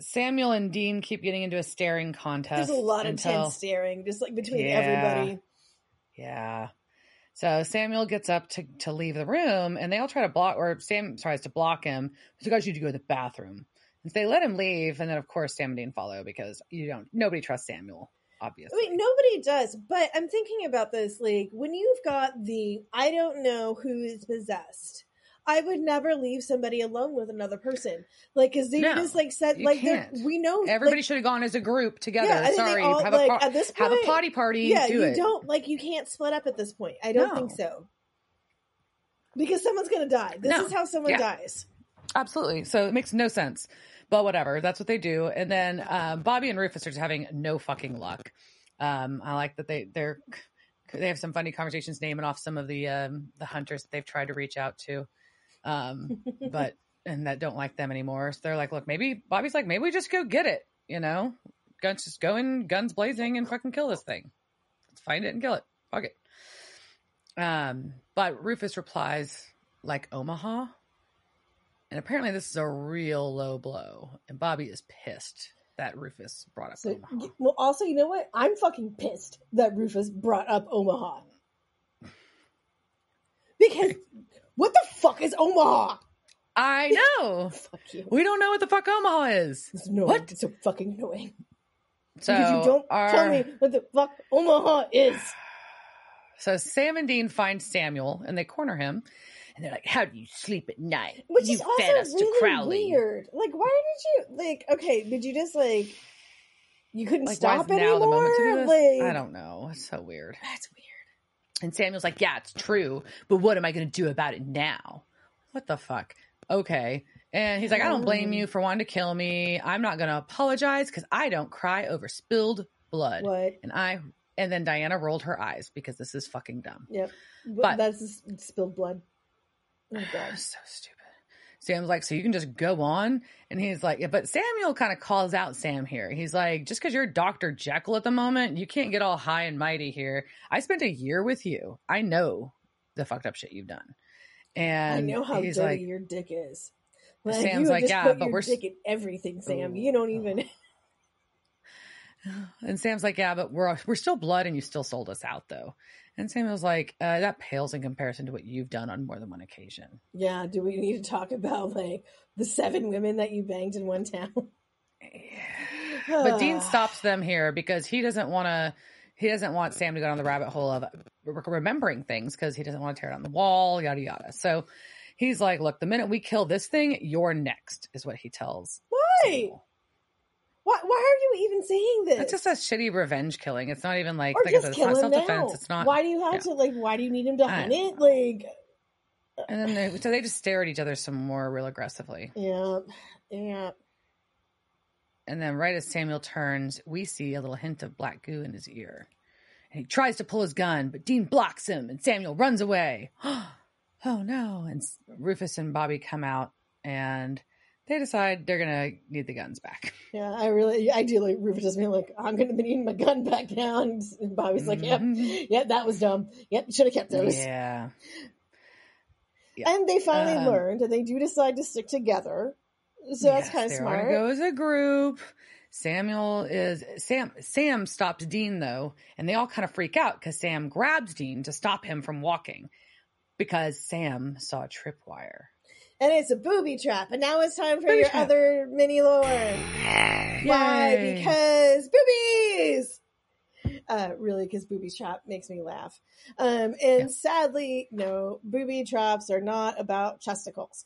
Samuel and Dean keep getting into a staring contest. There's a lot of until, tense staring, just like between Yeah. everybody. Yeah. So Samuel gets up to, to leave the room and they all try to block or Sam tries to block him. He's like, I you to go to the bathroom. And so they let him leave, and then of course Sam and Dean follow because you don't nobody trusts Samuel, obviously. I mean, nobody does, but I'm thinking about this. Like, when you've got the I don't know who is possessed, I would never leave somebody alone with another person. Like, because they No, just like said, like, we know Everybody like, should have gone as a group together. Yeah, I think they Sorry, all, have like, a at this point, have a potty party. yeah, do you it. don't like you can't split up at this point. I don't No. think so. Because someone's gonna die. This No. is how someone Yeah. dies. Absolutely. So it makes no sense. But whatever. That's what they do. And then um, Bobby and Rufus are just having no fucking luck. Um, I like that they they're they have some funny conversations naming off some of the um, the hunters that they've tried to reach out to, um, but and that don't like them anymore. So they're like, look, maybe Bobby's like, maybe we just go get it. You know, guns just go in, guns blazing, and fucking kill this thing. Let's find it and kill it. Fuck it. Um, but Rufus replies like Omaha. And apparently this is a real low blow. And Bobby is pissed that Rufus brought up So, Omaha. well, also, you know what? I'm fucking pissed that Rufus brought up Omaha. Because what the fuck is Omaha? I know. Fuck you. we don't know what the fuck Omaha is. It's annoying. What? It's so fucking annoying. So because you don't our- tell me what the fuck Omaha is. So Sam and Dean find Samuel and they corner him. And they're like, How do you sleep at night? Which you is also fed us to really Crowley. weird. Like, why did you like? Okay, did you just like you couldn't Like, why is stop now anymore? the moment to do this? Like, I don't know. It's so weird. That's weird. And Samuel's like, Yeah, it's true, but what am I going to do about it now? What the fuck? Okay. And he's like, I don't blame you for wanting to kill me. I'm not going to apologize because I don't cry over spilled blood. What? And I, and then Diana rolled her eyes because this is fucking dumb. Yep. But- But that's spilled blood. Oh my god. so stupid. Sam's like, so you can just go on? And he's like, yeah, but Samuel kind of calls out Sam here. He's like, just because you're Dr. Jekyll at the moment, you can't get all high and mighty here. I spent a year with you. I know the fucked up shit you've done. And I know how he's dirty like, your dick is. Sam's you would like, yeah, but we're dick in everything, Sam. Ooh. You don't oh. even. and Sam's like, yeah, but we're we're still blood, and you still sold us out though. And Samuel's like, uh, that pales in comparison to what you've done on more than one occasion. Yeah. Do we need to talk about like the seven women that you banged in one town? But Dean stops them here because he doesn't want to. He doesn't want Sam to go down the rabbit hole of remembering things because he doesn't want to tear down the wall, yada yada. So he's like, "Look, the minute we kill this thing, you're next," is what he tells. Why? Samuel. Why? Why are you even saying this? It's just a shitty revenge killing. It's not even like, or like I just said, it's kill not self defense. It's not. Why do you have yeah. to like? Why do you need him to hunt it? Like, And then they, so they just stare at each other some more, real aggressively. yeah, yeah. And then, right as Samuel turns, we see a little hint of black goo in his ear. And he tries to pull his gun, but Dean blocks him, and Samuel runs away. oh no! And Rufus and Bobby come out, and they decide they're gonna need the guns back. Yeah, I really, I do like Rufus just being like, I'm to be needing my gun back now. And Bobby's like, yep, Mhm. yep, that was dumb. Yep, should have kept those. Yeah. Yeah. And they finally Um, learned, and they do decide to stick together. So that's kind of smart. go as a group. Samuel is Sam. Sam stops Dean though, and they all kind of freak out because Sam grabs Dean to stop him from walking because Sam saw a tripwire. And it's a booby trap. And now it's time for Booby your trap. other mini lore. Why? Because boobies! Uh, really, because booby trap makes me laugh. Um, and Yeah. sadly, no, booby traps are not about chesticles.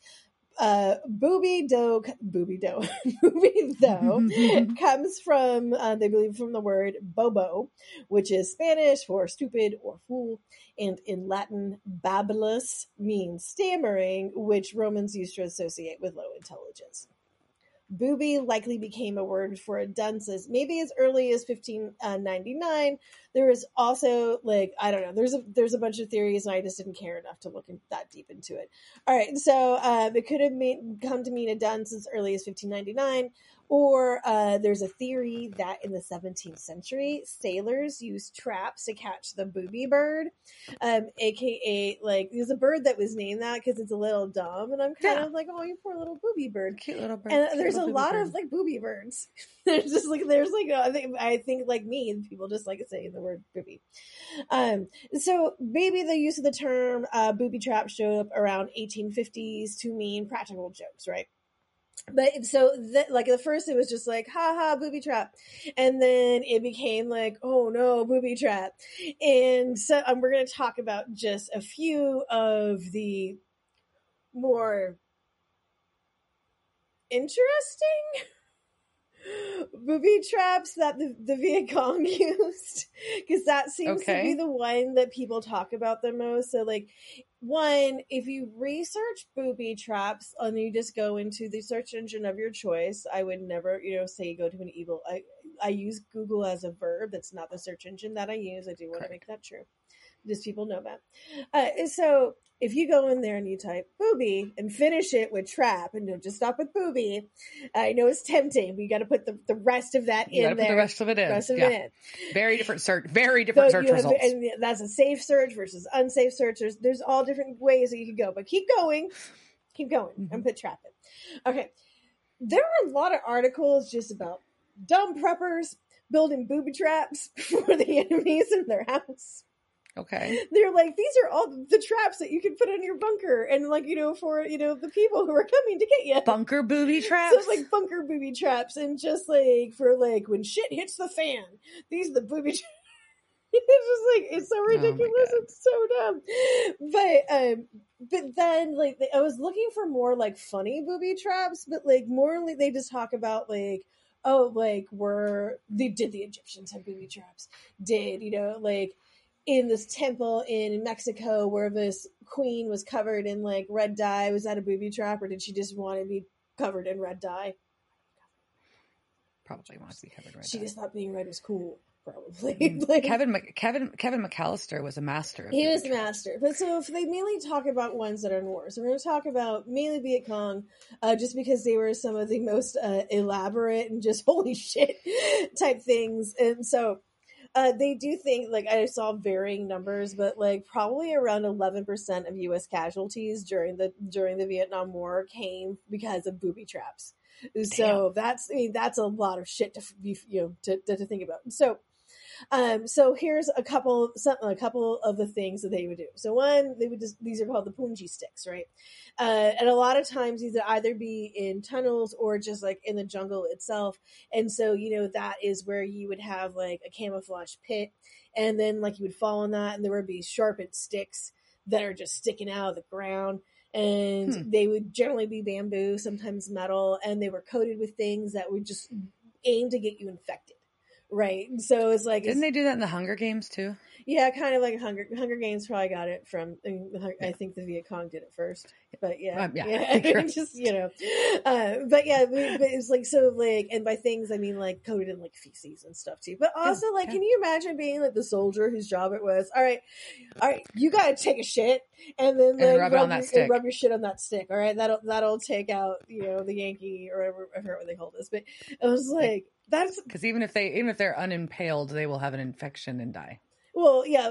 Uh, booby doe, booby doe, booby doe comes from, uh, they believe from the word bobo, which is Spanish for stupid or fool. And in Latin, babulus means stammering, which Romans used to associate with low intelligence. Booby likely became a word for a dunce maybe as early as 1599. There is also like I don't know. There's a there's a bunch of theories, and I just didn't care enough to look in, that deep into it. All right, so um, it could have mean, come to mean a dunce as early as 1599, or uh, there's a theory that in the 17th century, sailors used traps to catch the booby bird, um, aka like there's a bird that was named that because it's a little dumb, and I'm kind Yeah. of like, oh, you poor little booby bird Cute little bird. and there's a lot baby of like booby birds. there's just like there's like I think I think like me, people just like saying the word booby. Um, so maybe the use of the term uh, booby trap showed up around 1850s to mean practical jokes, right? But so like the first it was just like ha ha booby trap, and then it became like oh no booby trap, and so um, we're gonna talk about just a few of the more interesting booby traps that the, the Viet Cong used because that seems to be the one that people talk about the most. So, like, one, if you research booby traps and you just go into the search engine of your choice, I would never, you know, say go to an evil. I I use Google as a verb. That's not the search engine that I use. I do want to make that true. Just people know that. Uh, so if you go in there and you type booby and finish it with trap and don't just stop with booby, I know it's tempting. but you got to put the, the rest of that You in there. put the rest of it in. rest of yeah. it in. Very different search. Very different So search have- results. and that's a safe search versus unsafe search. There's, there's all different ways that you could go, but keep going, keep going, and Mhm. put trap in. Okay, there are a lot of articles just about dumb preppers building booby traps for the enemies in their house. Okay. They're like, these are all the traps that you can put in your bunker, and like you know, for you know the people who are coming to get you. Bunker booby traps. So it's like bunker booby traps, and just like for like when shit hits the fan, these are the booby. Tra- it's just like it's so ridiculous. God. it's so dumb. But um, but then like I was looking for more like funny booby traps, but like more like they just talk about like oh like were they did the Egyptians have booby traps? Did you know like in this temple in Mexico where this queen was covered in like red dye. Was that a booby trap or did she just want to be covered in red dye? Probably wants to be covered right she now. just thought being red was cool, probably. Mm. like, Kevin Kevin Kevin McAllister was a master. Of he was traps. master. But so if they mainly talk about ones that are in war, so we're going to talk about mainly Viet Cong, uh, just because they were some of the most uh, elaborate and just holy shit type things. And so uh, they do think, like I saw varying numbers, but like probably around eleven percent of U.S. casualties during the during the Vietnam War came because of booby traps. So that's I mean that's a lot of shit to be you know to, to, to think about. So um, so here's a couple, some, a couple of the things that they would do. So one, they would just these are called the punji sticks, right? Uh, and a lot of times these would either be in tunnels or just like in the jungle itself. And so you know that is where you would have like a camouflage pit, and then like you would fall on that, and there would be sharpened sticks that are just sticking out of the ground. And Hmm. they would generally be bamboo, sometimes metal, and they were coated with things that would just aim to get you infected right? So it's like Didn't they do that in the Hunger Games too? Yeah, kind of like Hunger Hunger Games. Probably got it from. I, mean, the I think the Viet Cong did it first, but yeah, Um, yeah, you're just you know, uh, but yeah, but, it's like so like, and by things I mean like coated in like feces and stuff too. But also like, yeah. can you imagine being like the soldier whose job it was? All right, all right, you gotta take a shit and then And like rub it on that your, rub your shit on that stick. All right, that'll that'll take out you know the Yankee or whatever I forget what they call this, but it was like that's Because even if they even if they're unimpaled, they will have an infection and die. Well, yeah,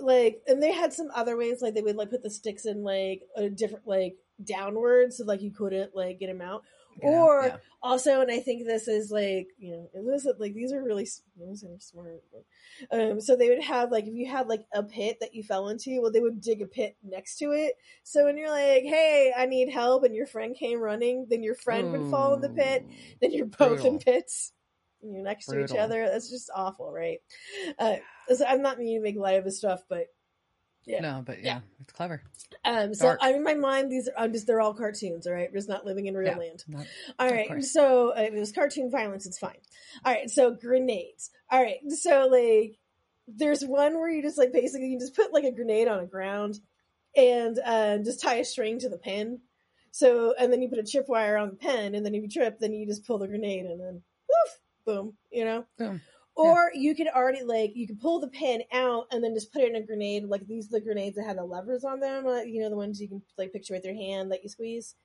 like, and they had some other ways, like they would like put the sticks in like a different, like downwards, so like you couldn't like get them out. Know? Or Yeah. also, and I think this is like you know, and this is, like these are really these are smart. Um, so they would have like if you had like a pit that you fell into, well, they would dig a pit next to it. So when you're like, "Hey, I need help," and your friend came running, then your friend would fall in the pit. Then you're both in pits. And you're next to each other. That's just awful, right? Uh, so I'm not meaning to make light of this stuff, but yeah. No, but yeah, it's clever. Um, so Dark. I'm in my mind, these are I'm just they're all cartoons, all right? We're just not living in real Yeah. land. Not- All right, so uh, if it was cartoon violence, it's fine. All right, so grenades. All right, so like there's one where you just like basically you just put like a grenade on a ground and uh, just tie a string to the pin. So and then you put a chip wire on the pin, and then if you trip, then you just pull the grenade and then boom, you know. Boom. Or you could already like you could pull the pin out and then just put it in a grenade. Like these are the grenades that had the levers on them. uh, You know the ones you can like picture with your hand that you squeeze.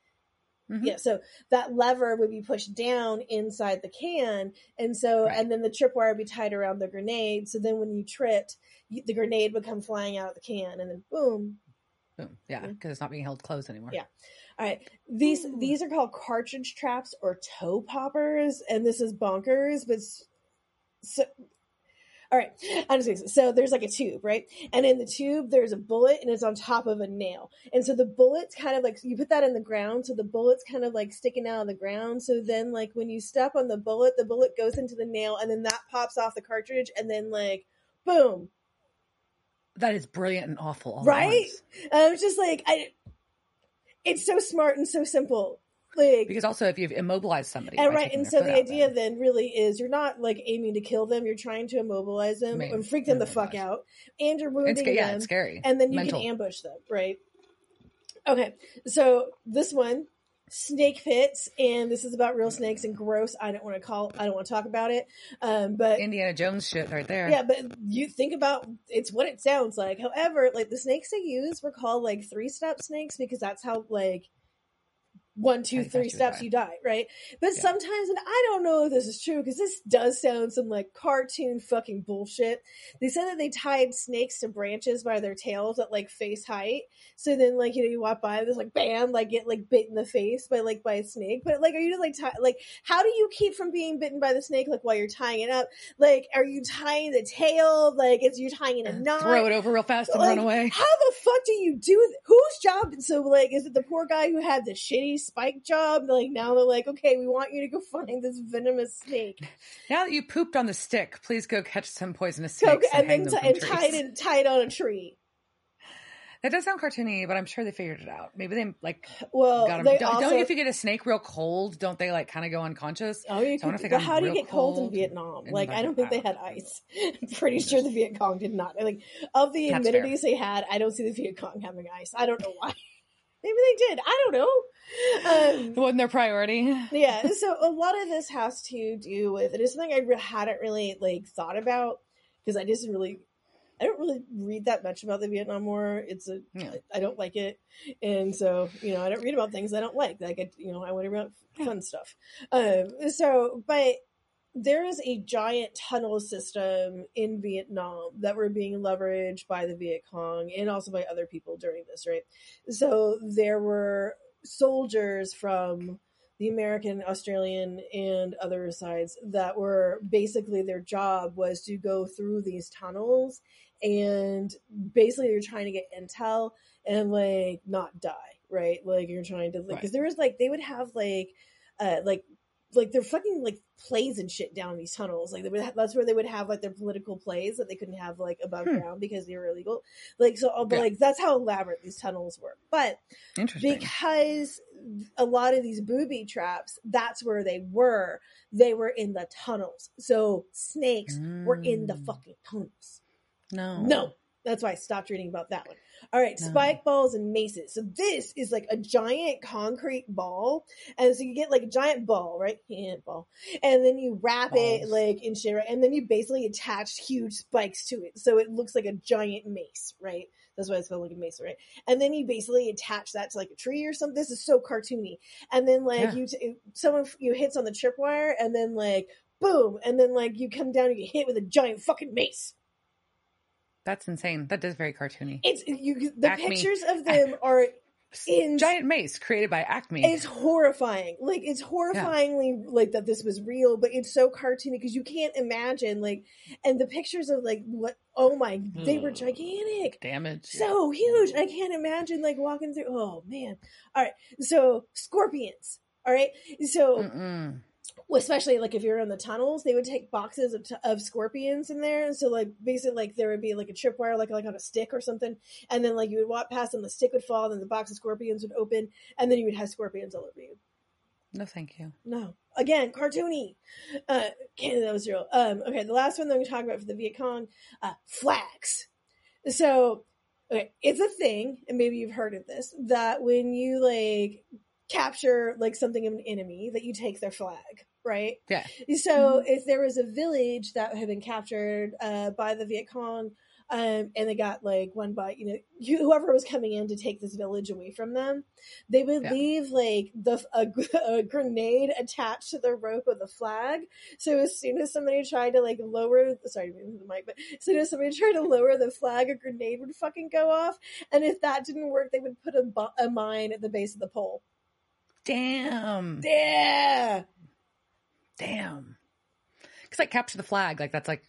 Mhm. Yeah, so that lever would be pushed down inside the can, and so Right. and then the tripwire would be tied around the grenade. So then when you tripped, you, the grenade would come flying out of the can, and then boom. Boom. Yeah, because it's not being held closed anymore. Yeah. All right, these Ooh. these are called cartridge traps or toe poppers, and this is bonkers, but so. All right, I'm just gonna so there's like a tube, right? And in the tube, there's a bullet, and it's on top of a nail. And so the bullet's kind of like you put that in the ground, so the bullet's kind of like sticking out of the ground. So then, like when you step on the bullet, the bullet goes into the nail, and then that pops off the cartridge, and then like, boom, That is brilliant and awful. Right? I was just like, I. It's so smart and so simple, like Because also, if you've immobilized somebody, and right, and so the out, idea then- then really is you're not like aiming to kill them, you're trying to immobilize them and freak them the fuck out, and you're it's, wounding sca- yeah, them, it's scary. and then you Mental. can ambush them, right? Okay, so this one, snake pits, and this is about real snakes and gross. I don't want to call, I don't want to talk about it, um, but Indiana Jones shit right there. yeah, but you think about it's what it sounds like. However, like the snakes they use were called like three step snakes because that's how like one, two, three you steps die. you die, right? But Yeah. sometimes, and I don't know if this is true because this does sound some like cartoon fucking bullshit. They said that they tied snakes to branches by their tails at like face height. So then, like you know, you walk by, there's like bam, like get like bit in the face by like by a snake. But like, are you just like tie, like how do you keep from being bitten by the snake? Like while you're tying it up, like are you tying the tail? Like is you tying in a knot? Throw it over real fast and Like, run away. How the fuck do you do it? Whose job? So like, is it the poor guy who had the shitty spike job? Like now they're like, okay, we want you to go find this venomous snake, Now that you pooped on the stick, please go catch some poisonous snakes and, and hang then them t- and tied trees. it on a tree. That does sound cartoony, but I'm sure they figured it out. Maybe they like Well, got 'em- they Don't, also. don't if you get a snake real cold, don't they like kind of go unconscious? Oh, you So I wonder if could, how do you get cold in Vietnam? and Like, I don't think they had ice. I'm pretty sure the Viet Cong did not. Like, of the amenities they had, I don't see the Viet Cong having ice. I don't know why. Maybe they did. I don't know. Um, wasn't their priority. yeah so a lot of this has to do with it is something i re- hadn't really like thought about because i just really i don't really read that much about the vietnam war it's a Yeah. i don't like it and so you know i don't read about things i don't like like I, you know i want to read about fun stuff um so but there is a giant tunnel system in Vietnam that were being leveraged by the Viet Cong and also by other people during this, right? So there were soldiers from the American, Australian, and other sides that were basically their job was to go through these tunnels and basically you're trying to get intel and like not die, right? Like you're trying to like because Right. there was like they would have like uh like like they're fucking like plays and shit down these tunnels. Like they would ha- that's where they would have like their political plays that they couldn't have like above Hmm. ground because they were illegal. Like so, but Yeah. like that's how elaborate these tunnels were. But because a lot of these booby traps, that's where they were. They were in the tunnels. So snakes were in the Mm. fucking tunnels. No. No. That's why I stopped reading about that one. All right, No. spike balls and maces. So this is like a giant concrete ball, and so you get like a giant ball, right? Hand ball, and then you wrap it like in shit, right? and then you basically attach huge spikes to it, so it looks like a giant mace, right? That's why it's called like a mace, right? And then you basically attach that to like a tree or something. This is so cartoony. And then like Yeah. you, t- someone you hits on the tripwire, and then like boom, and then like you come down, and you get hit with a giant fucking mace. That's insane. That is very cartoony. It's you. The Acme. pictures of them are in. Giant mace created by Acme. It's horrifying. Like it's horrifyingly like that this was real, but it's so cartoony because you can't imagine like, and the pictures of like what? Oh my, they were Ugh. gigantic, Damage. so huge. I can't imagine like walking through. Oh man! All right, so scorpions. All right, so Mm-mm. Well, especially like if you're in the tunnels, they would take boxes of, t- of scorpions in there. And so like basically like there would be like a tripwire like like on a stick or something, and then like you would walk past and the stick would fall, and then the box of scorpions would open, and then you would have scorpions all over you. No, thank you. No, again, cartoony. Uh, Canada was real. Um, okay, the last one that to talk about for the Viet Cong, uh, flags. So, okay, it's a thing, and maybe you've heard of this, that when you like capture like something of an enemy, that you take their flag, right? Yeah. So, if there was a village that had been captured uh, by the Viet Cong, um, and they got like one by you know you- whoever was coming in to take this village away from them, they would Yeah. leave like the a, a grenade attached to the rope of the flag. So as soon as somebody tried to like lower, sorry, to move the mic, but as soon as somebody tried to lower the flag, a grenade would fucking go off. And if that didn't work, they would put a, bu- a mine at the base of the pole. Damn. Yeah, Damn. Because like capture the flag, like that's like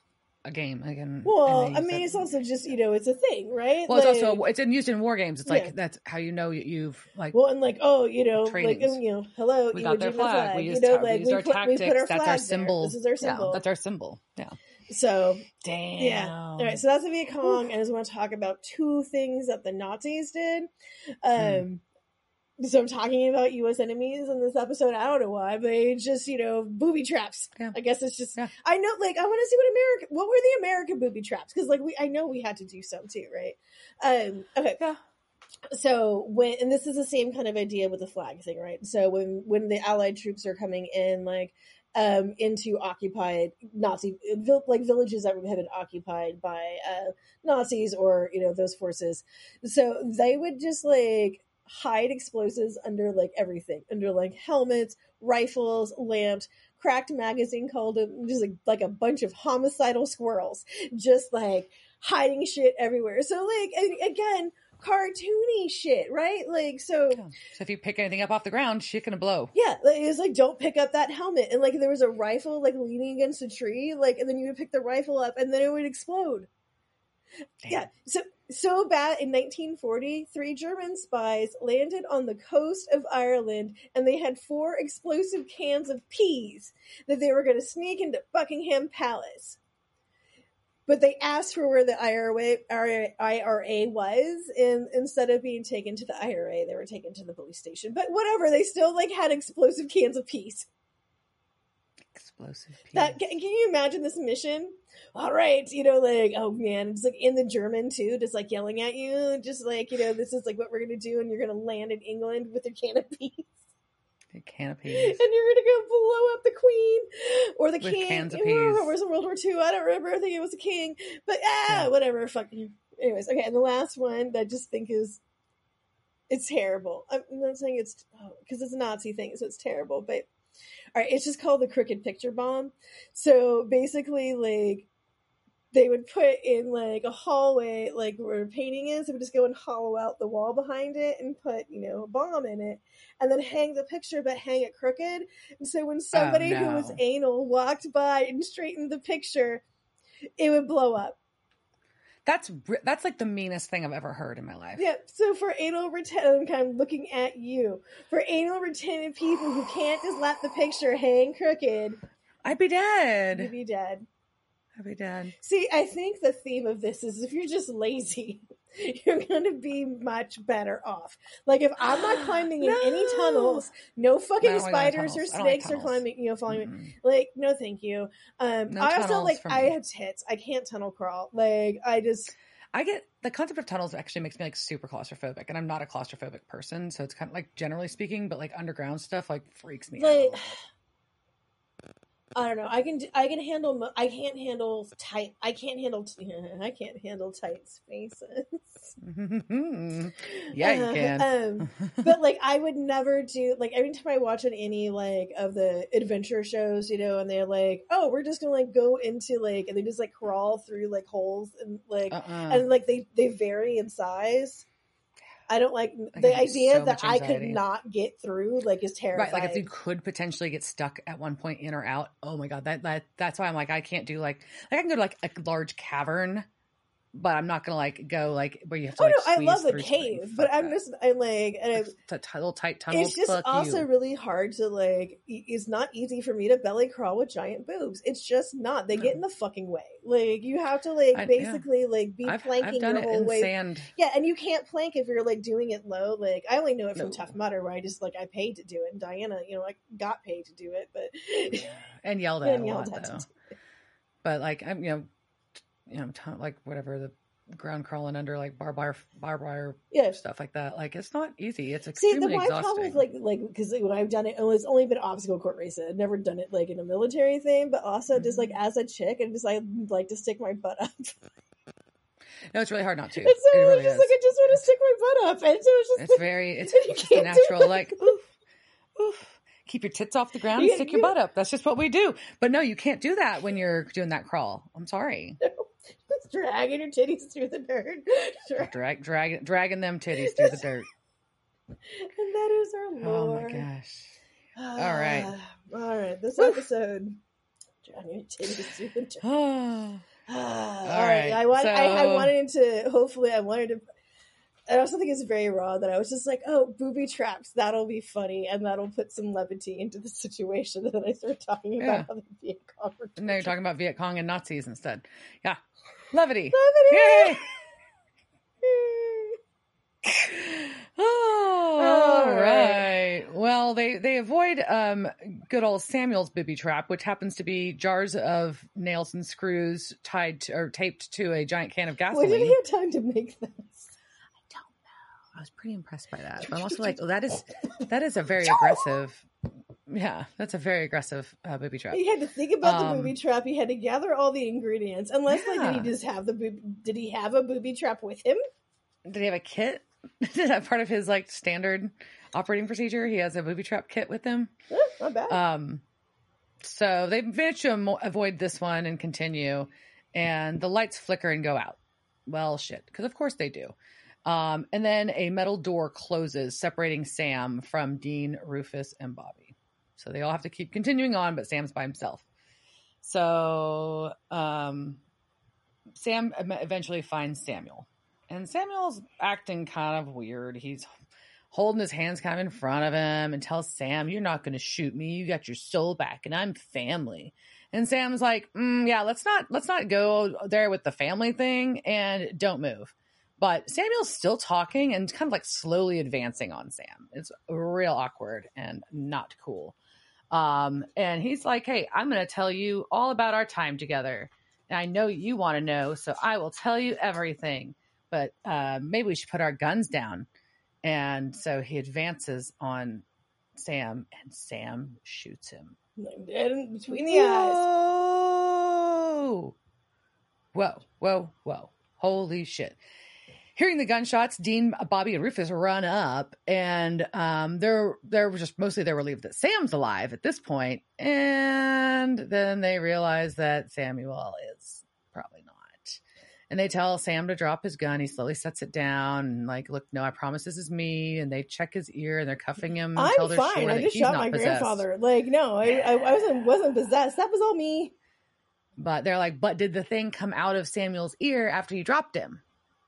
a game. Like, and, well, I mean, that- it's also just you know, it's a thing, right? well, it's Like- also it's in, used in war games. It's like Yeah. that's how you know you- you've like Well, and like, oh, you know, like, Trainings. you know, hello, we you got their my flag. We you know, our, like we used our put, tactics. we put our that's our flag symbol. There. This is our Yeah, symbol. that's our symbol. Yeah. so Damn. Yeah. All right, so that's the Viet Cong, and I just want to talk about two things that the Nazis did. Um, So I'm talking about U.S. enemies in this episode. I don't know why, but it's just you know booby traps. Yeah. I guess it's just Yeah. I know. Like I want to see what America. What were the American booby traps? Because like we, I know we had to do some too, right? Um, okay, Yeah. so when and this is the same kind of idea with the flag thing, right? So when when the Allied troops are coming in, like um into occupied Nazi like villages that have been occupied by uh Nazis or you know those forces, so they would just like hide explosives under like everything, under like helmets, rifles, lamps, cracked magazine called them just like like a bunch of homicidal squirrels, just like hiding shit everywhere. So like again cartoony shit, right? Like so So if you pick anything up off the ground, shit gonna blow. yeah, like, it's like don't pick up that helmet. And like there was a rifle like leaning against a tree, like and then you would pick the rifle up and then it would explode. Damn. Yeah. So so bad in 1940, three German spies landed on the coast of Ireland and they had four explosive cans of peas that they were going to sneak into Buckingham Palace. But they asked for where the IRA, IRA was, and instead of being taken to the IRA, they were taken to the police station. But whatever, they still like had explosive cans of peas. Explosive. That can, can you imagine this mission? All right, you know, like oh man, it's like in the German too, just like yelling at you, just like you know, this is like what we're gonna do, and you're gonna land in England with your can of peas, A can of and you're gonna go blow up the queen or the With king. cans of I don't know, peas. It was in World War II. I don't remember. I think it was a king, but ah, Yeah. whatever. Fuck. you. Anyways, okay, and the last one that I just think is it's terrible. I'm not saying it's because it's a Nazi thing, so it's terrible, but all right, it's just called the crooked picture bomb. So basically, like they would put in like a hallway, like where painting is, they would just go and hollow out the wall behind it and put, you know, a bomb in it, and then hang the picture, but hang it crooked. And so when somebody who oh, was anal walked by and straightened the picture, it would blow up. That's that's like the meanest thing I've ever heard in my life. Yeah, so for anal retentive, I'm kind of looking at you. For anal retentive people who can't just let the picture hang crooked, I'd be dead. you'd be dead. Be dead. See, I think the theme of this is if you're just lazy, you're going to be much better off. Like if I'm not climbing in any tunnels, no fucking spiders or tunnels. Like snakes are climbing, you know, following me. Mm-mm. Like no, thank you. Um, No I also like I have tits. I can't tunnel crawl. Like I just I get the concept of tunnels actually makes me like super claustrophobic, and I'm not a claustrophobic person, so it's kind of like generally speaking, but like underground stuff like freaks me like out. I don't know. I can I can handle. I can't handle tight. I can't handle. I can't handle tight spaces. yeah, you Uh, can. Um, but like I would never do like every time I watch on any like of the adventure shows, you know, and they're like, oh, we're just gonna like go into like and they just like crawl through like holes and like uh-uh. and like they they vary in size. I don't like I the idea so that I could not get through. Like is terrifying. Right, like if you could potentially get stuck at one point in or out. Oh my god, that that that's why I'm like I can't do like like I can go to like a large cavern, but I'm not gonna like go like where you have to. oh like, no, I love the cave, but Fuck I'm just I like and I, the little tight tunnels. it's just also you. really hard to like it's not easy for me to belly crawl with giant boobs it's just not they get in the fucking way like you have to like I- yeah. basically like be I've, planking I've your whole way sand. yeah and you can't plank if you're like doing it low like i only know it from No. tough mudder where i just like i paid to do it and diana you know i got paid to do it but and yelled at and a yelled lot at though. But like I'm, you know, you know, ton- like whatever the ground crawling under like barbed wire, barbed wire yeah stuff like that. Like it's not easy. It's See, extremely the my exhausting. problem with like like because when I've done it, it's only been obstacle court races. I've never done it like in a military thing, but also just like Mm-hmm. as a chick, and just I like to stick my butt up. no, it's really hard not to. And so it really just is. like, I just want to stick my butt up, and so it's just It's like, very, it's just a natural like oof, oof. Keep your tits off the ground and stick your butt up. That's just what we do. But no, you can't do that when you're doing that crawl. I'm sorry. just dragging your titties through the dirt. Drag- Drag, drag, dragging them titties through the dirt. and that is our Oh my gosh. Ah, all right. all right. This episode, dragging your titties through the dirt. Oh. all right, right. I want. I, I wanted to. Hopefully, I wanted to. I also think it's very raw that I was just like, "Oh, booby traps. That'll be funny, and that'll put some levity into the situation." And then I started talking about Yeah. how the Viet Cong were And now you're talking about Viet Cong and Nazis instead. Yeah. Levity. Levity! Oh, All right. right. Well, they they avoid um good old Samuel's bibby trap, which happens to be jars of nails and screws tied to, or taped to a giant can of gasoline. When did he have time to make this? I don't know. I was pretty impressed by that. But I'm also like, oh, that is that is a very aggressive. Yeah, that's a very aggressive uh, booby trap. He had to think about Um, the booby trap. He had to gather all the ingredients. Unless, like, did he just have the boob? Did he have a booby trap with him? Did he have a kit? Is that part of his like standard operating procedure? He has a booby trap kit with him. Eh, not bad. Um, so they manage to avoid this one and continue, and the lights flicker and go out. Well, shit, because of course they do. Um, and then a metal door closes, separating Sam from Dean, Rufus, and Bobby. So they all have to keep continuing on, but Sam's by himself. So um, Sam eventually finds Samuel, and Samuel's acting kind of weird. He's holding his hands kind of in front of him and tells Sam, You're not going to shoot me. You got your soul back, and I'm family. And Sam's like, mm, Yeah, let's not let's not go there with the family thing, and don't move. But Samuel's still talking and kind of like slowly advancing on Sam. It's real awkward and not cool. Um, and he's like, Hey, I'm going to tell you all about our time together. And I know you want to know, so I will tell you everything. But uh, maybe we should put our guns down. And so he advances on Sam, and Sam shoots him. In between the eyes. Whoa! Whoa, whoa, whoa. Holy shit. Hearing the gunshots, Dean, Bobby, and Rufus run up, and um, they're they're just mostly they're relieved that Sam's alive at this point, and then they realize that Samuel is probably not. And they tell Sam to drop his gun. He slowly sets it down and like, look, no, I promise this is me. And they check his ear and they're cuffing him until I'm they're fine. I just shot my possessed. grandfather. Like, no, I, I, I wasn't wasn't possessed. That was all me. But they're like, but did the thing come out of Samuel's ear after you dropped him?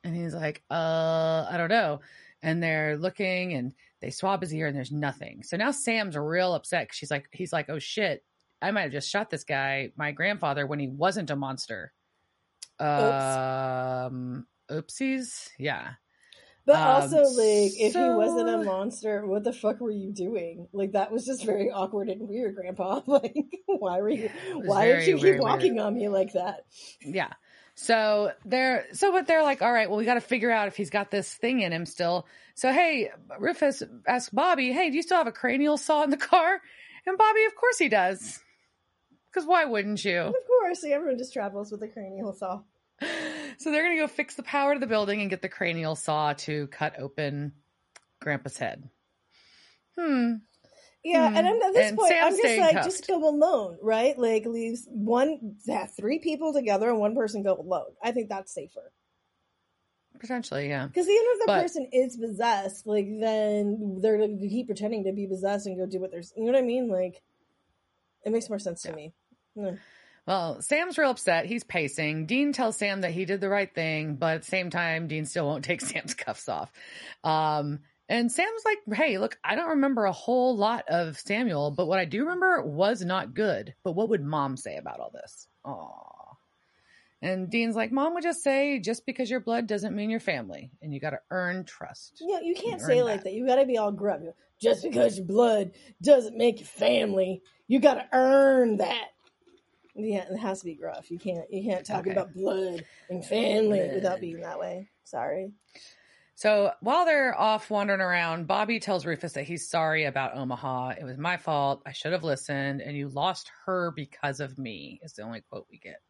And he's like, uh, I don't know. And they're looking and they swab his ear and there's nothing. So now Sam's real upset. 'cause She's like, he's like, oh shit, I might have just shot this guy, my grandfather, when he wasn't a monster. Um, oopsies. Yeah. But Um, also, like, if he wasn't a monster, what the fuck were you doing? Like, that was just very awkward and weird, Grandpa. Like, why were you? Why did you keep walking weird. on me like that? Yeah. So they're so but they're like, all right, well, we got to figure out if he's got this thing in him still. So hey, Rufus asks Bobby, hey, do you still have a cranial saw in the car? And Bobby, of course he does. Because why wouldn't you? Of course, everyone just travels with a cranial saw. So they're gonna go fix the power to the building and get the cranial saw to cut open Grandpa's head. Hmm. Yeah, Hmm. and I'm, at this And point, Sam's I'm just like, cuffed. just go alone, right? Like, leaves one, three people together and one person go alone. I think that's safer. Potentially, yeah. Because even if the But- person is possessed, like, then they're going to keep pretending to be possessed and go do what they're, you know what I mean? Like, it makes more sense to Yeah. me. Mm. Well, Sam's real upset. He's pacing. Dean tells Sam that he did the right thing, but at the same time, Dean still won't take Sam's cuffs off. Um, and Sam's like, hey, look, I don't remember a whole lot of Samuel, but what I do remember was not good. But what would mom say about all this? Aw. And Dean's like, mom would just say, just because your blood doesn't mean your family, and you got to earn trust. Know, you can't You say like that. that. You got to be all gruff. Just because your blood doesn't make your family, you got to earn that. Yeah, it has to be gruff. You can't. You can't talk Okay. about blood and family without being that way. Sorry. So while they're off wandering around, Bobby tells Rufus that he's sorry about Omaha. It was my fault. I should have listened, and you lost her because of me. Is the only quote we get.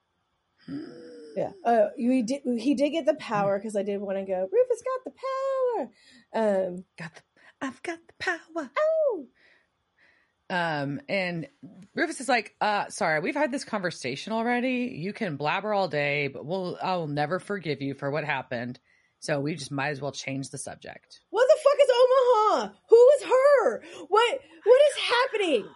Yeah. Uh, we did. He did get the power because I did want to go. Rufus got the power. Um. Got the. I've got the power. Oh. Um, and Rufus is like, uh, sorry, we've had this conversation already. You can blabber all day, but we'll, I'll never forgive you for what happened. So we just might as well change the subject. What the fuck is Omaha? Who is her? What? What is happening?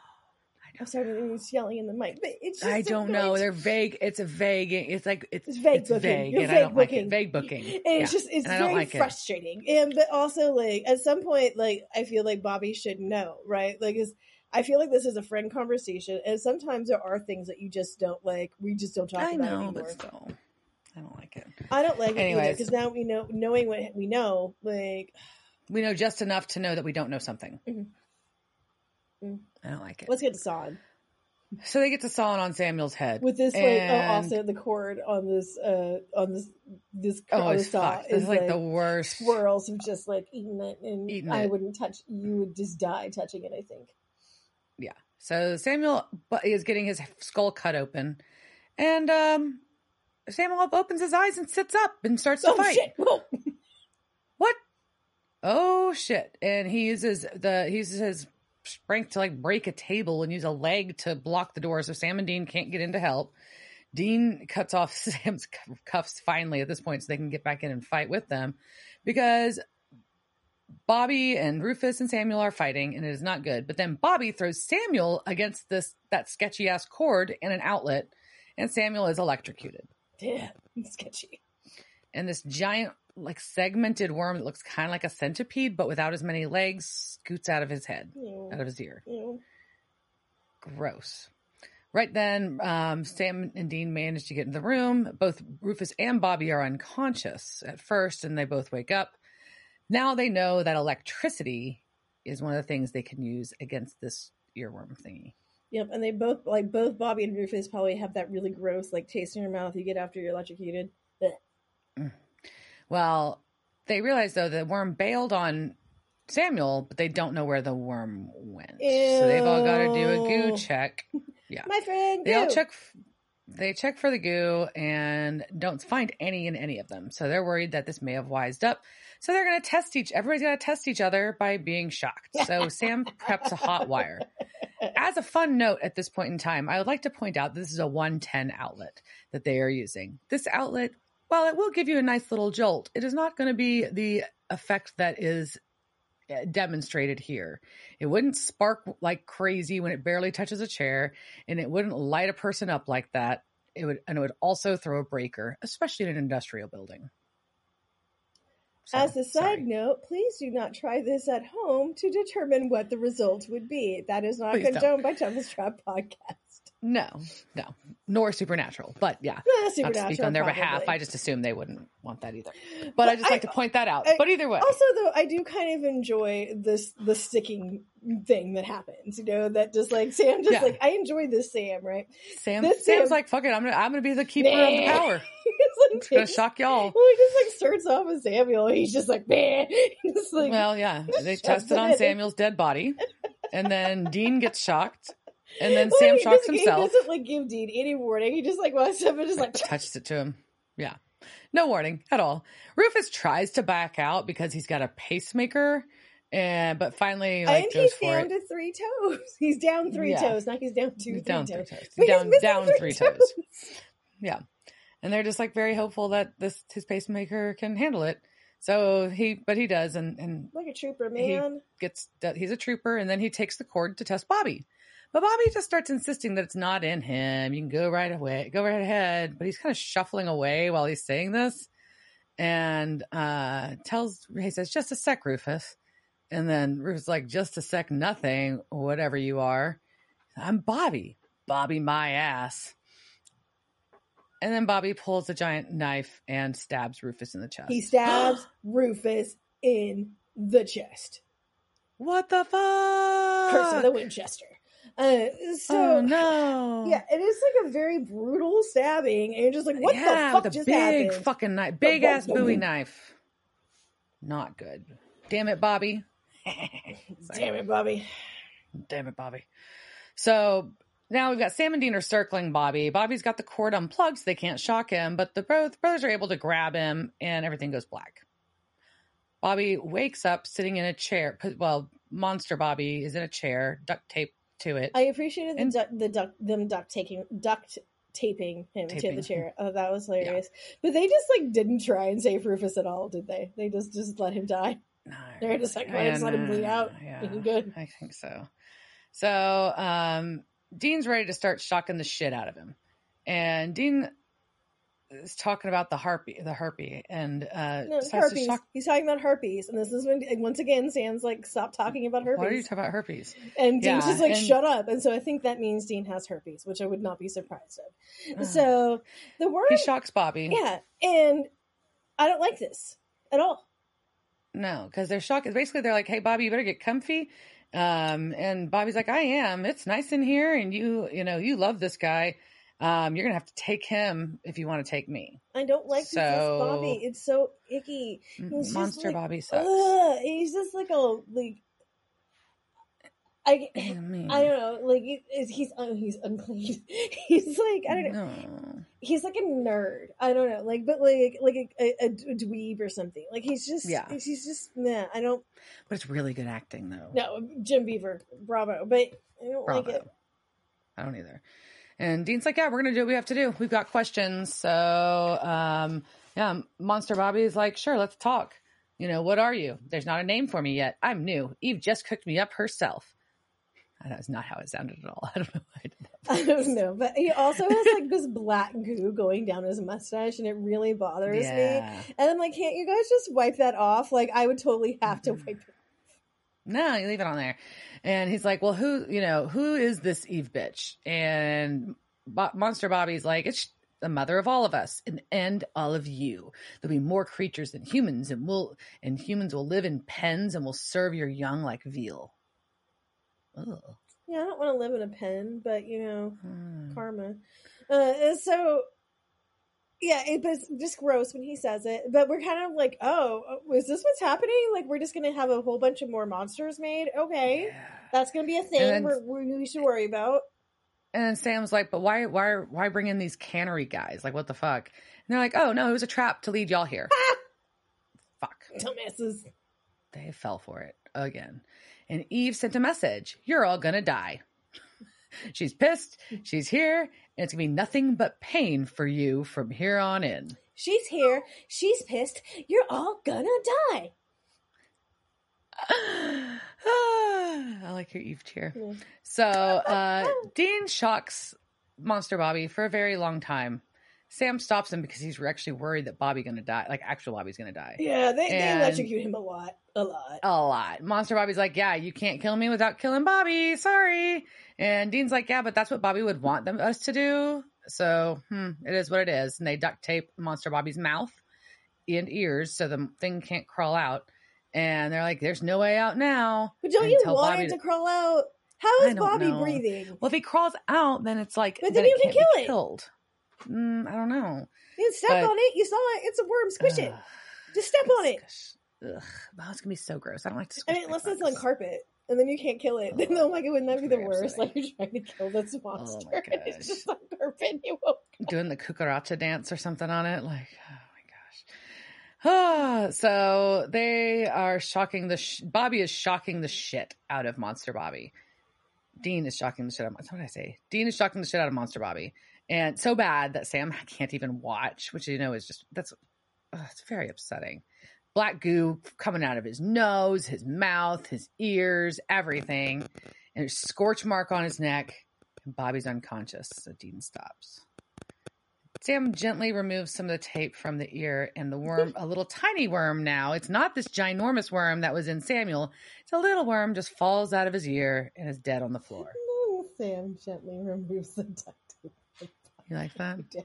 I'm sorry, he's yelling in the mic, but it's. Just I don't know. They're vague. It's a vague. It's like it's, It's vague it's booking. vague, You're and I don't like booking. it. Vague booking. and Yeah. it's just it's And very like it. frustrating and but also like at some point like i feel like bobby should know right like is i feel like this is a friend conversation and sometimes there are things that you just don't like we just don't talk I about know, anymore but still, I don't like it. i don't like it Anyways. because now we know knowing what we know like We know just enough to know that we don't know something. Mhm. Mhm. I don't like it. let's get to sawing So they get to sawing on Samuel's head. with this like oh, also the cord on this uh on this this oh, on it's saw fucked. This is like, the worst. swirls of just like eating it and i it. wouldn't touch you would just die touching it i think Yeah. So Samuel is getting his skull cut open, and um, Samuel opens his eyes and sits up and starts to oh fight. shit Whoa. What? Oh shit! And he uses the he uses his strength to like break a table and use a leg to block the door, so Sam and Dean can't get in to help. Dean cuts off Sam's cuffs finally at this point, so they can get back in and fight with them, because Bobby and Rufus and Samuel are fighting, and it is not good. But then Bobby throws Samuel against this that sketchy ass cord in an outlet, and Samuel is electrocuted. Damn, sketchy. And this giant, like segmented worm that looks kind of like a centipede, but without as many legs, scoots out of his head, Ew. out of his ear. Ew. Gross. Right then, um, Sam and Dean manage to get in the room. Both Rufus and Bobby are unconscious at first, and they both wake up. Now they know that electricity is one of the things they can use against this earworm thingy. Yep, and they both like both Bobby and Rufus probably have that really gross like taste in your mouth you get after you're electrocuted. Ugh. Well, they realize though the worm bailed on Samuel, but they don't know where the worm went. So they've all got to do a goo check. Yeah. My friend, They all Goo. check. They check for the goo and don't find any in any of them. So they're worried that this may have wised up. So they're going to test each. Everybody's going to test each other by being shocked. So Sam preps a hot wire. As a fun note at this point in time, I would like to point out this is a 110 outlet that they are using. This outlet, while it will give you a nice little jolt, it is not going to be the effect that is uh, demonstrated here. It wouldn't spark like crazy when it barely touches a chair, and it wouldn't light a person up like that. It would, and it would also throw a breaker, especially in an industrial building. So, As a side sorry. note, please do not try this at home to determine what the result would be. That is not Please don't. condoned by Devil's Trap Podcast. No, no, nor supernatural. But yeah, Eh, not to speak on their behalf. I just assume they wouldn't want that either. But, But I just like I- to point that out. I- but either way, Also, though, I do kind of enjoy this the sticking thing that happens. You know, that just like Sam, just Yeah. like I enjoy this Sam, right? Sam this Sam's Sam- like, fuck it, I'm gonna I'm gonna be the keeper of the power. it's like gonna shock y'all. Well, he just like starts off with Samuel. He's just like, man, just like Well, yeah, they tested it on. Samuel's dead body, and then Dean gets shocked, and then Well, Sam he shocks himself. He doesn't like give Dean any warning. He just like walks up and just like touches it to him. Yeah. No warning at all. Rufus tries to back out because he's got a pacemaker, and but finally like and he's down it. to three toes. He's down three Yeah. toes. Not he's down two, He's three down toes. three toes. Down down three three toes. Yeah. And they're just like very hopeful that this his pacemaker can handle it. So he but he does and and Like a trooper, He- man. gets that he's a trooper and then he takes the cord to test Bobby. But Bobby just starts insisting that it's not in him. You can go right away, go right ahead. But he's kind of shuffling away while he's saying this and uh tells he says, just a sec, Rufus. And then Rufus like, just a sec, nothing, whatever you are. I'm Bobby. Bobby my ass. And then Bobby pulls a giant knife and stabs Rufus in the chest. He stabs Rufus in the chest. What the fuck? Curse of the Winchester. Uh, so oh no! yeah, it is like a very brutal stabbing, and you're just like, what yeah, the fuck with just big happened? fucking knife, big boom, ass Bowie knife. Not good. Damn it, Bobby. Damn it, Bobby. Damn it, Bobby. So now we've got Sam and Dean are circling Bobby. Bobby's got the cord unplugged, so they can't shock him, but the both brothers are able to grab him, and everything goes black. Bobby wakes up sitting in a chair. Well, Monster Bobby is in a chair, duct tape to it. I appreciated the And- duct, the duct, them duct taking duct taping him to the chair. Oh, that was hilarious. But they just like didn't try and save Rufus at all, did they? They just just let him die. No, They're just like, "Well, just let him bleed out. Yeah, good." I think so. So um, Dean's ready to start shocking the shit out of him, and Dean is talking about the harpy, the harpy, and uh, No, herpes. shock. He's talking about herpes, and this is when once again Sam's like, "Stop talking about herpes." Why are you talking about herpes? And Dean's just like, and- shut up. And so I think that means Dean has herpes, which I would not be surprised of. Uh, So the word, he shocks Bobby. yeah, and I don't like this at all. No, because they're shocked. Basically, they're like, "Hey, Bobby, you better get comfy." Um, and Bobby's like, "I am. It's nice in here, and you, you know, you love this guy. Um, you're gonna have to take him if you want to take me." I don't like So- this Bobby. It's so icky. He's just Monster like, Bobby sucks. Ugh, he's just like a like. I, I mean, I don't know, like it, he's uh, he's unclean. he's like I don't know. no. He's like a nerd. I don't know, like but like like a, a, a dweeb or something. Like he's just Yeah. He's just nah. I don't But it's really good acting, though. no Jim Beaver, bravo, but I don't Bravo. like it. I don't either. And Dean's like, yeah, we're gonna do what we have to do. We've got questions. So, um, yeah, Monster Bobby's like, sure, let's talk. You know, what are you? There's not a name for me yet. I'm new. Eve just cooked me up herself. That is not how it sounded at all. I don't know why I did that. I don't know, but he also has like this black goo going down his mustache, and it really bothers me. And I'm like, can't you guys just wipe that off? Like, I would totally have to wipe it. No, you leave it on there. And he's like, well, who, you know, who is this Eve bitch? And Bo- Monster Bobby's like, it's the mother of all of us and and all of you. There'll be more creatures than humans, and we'll and humans will live in pens and will serve your young like veal. Ugh. Yeah, I don't want to live in a pen, but you know, Hmm. karma. Uh, so, yeah, it was just gross when he says it. But we're kind of like, oh, uh, is this what's happening? Like, we're just going to have a whole bunch of more monsters made? Okay. Yeah. That's going to be a thing then- we're, we we should worry about. And then Sam's like, but why, why, why bring in these cannery guys? Like, what the fuck? And they're like, oh no, it was a trap to lead y'all here. fuck. Dumbasses. They fell for it again. And Eve sent a message You're all gonna die. she's pissed. She's here. And it's gonna be nothing but pain for you from here on in. She's here. She's pissed. You're all gonna die. I like your Eve cheer. Yeah. So uh, Dean shocks Monster Bobby for a very long time. Sam stops him because he's actually worried that Bobby's gonna die, like actual Bobby's gonna die. Yeah, they, they electrocute him a lot. A lot. A lot. Monster Bobby's like, yeah, you can't kill me without killing Bobby. Sorry. And Dean's like, yeah, but that's what Bobby would want them us to do. So, hmm, it is what it is. And they duct tape Monster Bobby's mouth and ears so the thing can't crawl out. And they're like, there's no way out now. But don't you want Bobby it to- to crawl out? How is Bobby know. breathing? Well, if he crawls out, then it's like, But then then you can kill it. Killed. Mm, I don't know. You step but- on it. You saw it. It's a worm. Squish it. Just step on it. Ugh, oh, it's gonna be so gross. I don't like to. I mean, unless it's bugs. on carpet, and then you can't kill it. Then oh my god, wouldn't that be the worst? Like you're trying to kill this monster, my and it's just on carpet. And you won't. doing the cucaracha dance or something on it. Like, oh my gosh. Ah, so they are shocking the sh- Bobby is shocking the shit out of Monster Bobby. Dean is shocking the shit out of what did I say? Dean is shocking the shit out of Monster Bobby, and so bad that Sam can't even watch, which you know is just that's ugh, it's very upsetting. Black goo coming out of his nose, his mouth, his ears, everything, and a scorch mark on his neck. And Bobby's unconscious, so Dean stops. Sam gently removes some of the tape from the ear, and the worm, a little tiny worm now, it's not this ginormous worm that was in Samuel. It's a little worm, just falls out of his ear and is dead on the floor. Sam gently removes the tape. You like that? It's-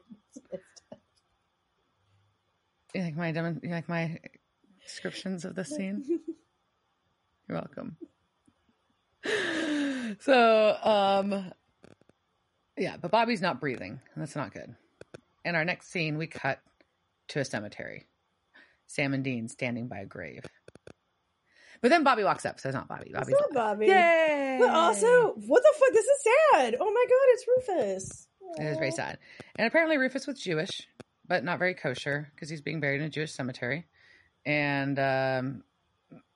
You like my demo- you like my descriptions of this scene? You're welcome. So, um, yeah, but Bobby's not breathing. and That's not good. In our next scene, we cut to a cemetery. Sam and Dean standing by a grave. But then Bobby walks up, so it's not Bobby. It's Bobby's not Bobby. Yay! But also, what the fuck? This is sad. Oh my god, it's Rufus. It is very sad. And apparently Rufus was Jewish, but not very kosher because he's being buried in a Jewish cemetery. And um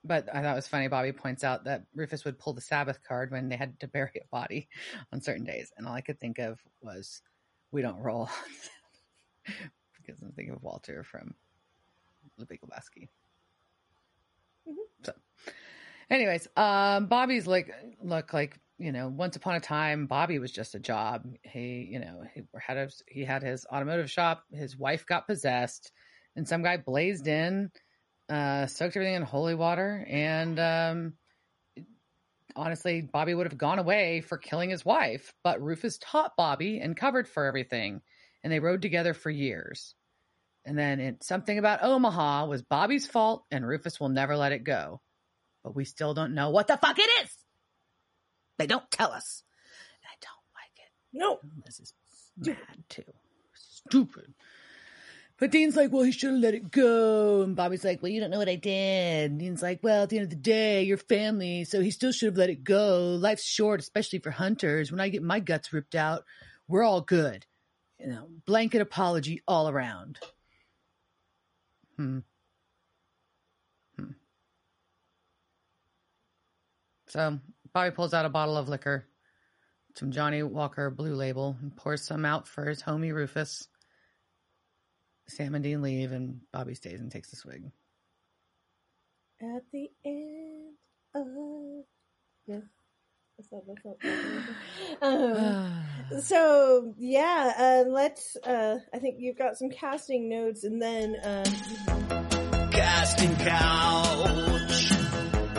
but I thought it was funny. Bobby points out that Rufus would pull the Sabbath card when they had to bury a body on certain days, and all I could think of was, "We don't roll," because I'm thinking of Walter from The Big Lebowski. Mhm. So, anyways, um, Bobby's like look like you know, once upon a time, Bobby was just a job. He, you know, he had a, he had his automotive shop. His wife got possessed, and some guy blazed in, uh, soaked everything in holy water, and um, honestly, Bobby would have gone away for killing his wife. But Rufus taught Bobby and covered for everything, and they rode together for years. And then it, something about Omaha was Bobby's fault, and Rufus will never let it go. But we still don't know what the fuck it is. They don't tell us. And I don't like it. No. This is mad too. Stupid. But Dean's like, well, he should have let it go. And Bobby's like, well, you don't know what I did. And Dean's like, well, at the end of the day, you're family, so he still should have let it go. Life's short, especially for hunters. When I get my guts ripped out, we're all good. You know, blanket apology all around. Hmm. Hmm. So Bobby pulls out a bottle of liquor, some Johnnie Walker Blue Label, and pours some out for his homie Rufus. Sam and Dean leave, and Bobby stays and takes a swig. At the end of yeah. That's not, that's not, that's not- um, so yeah, uh, let's. Uh, I think you've got some casting notes, and then um, casting couch.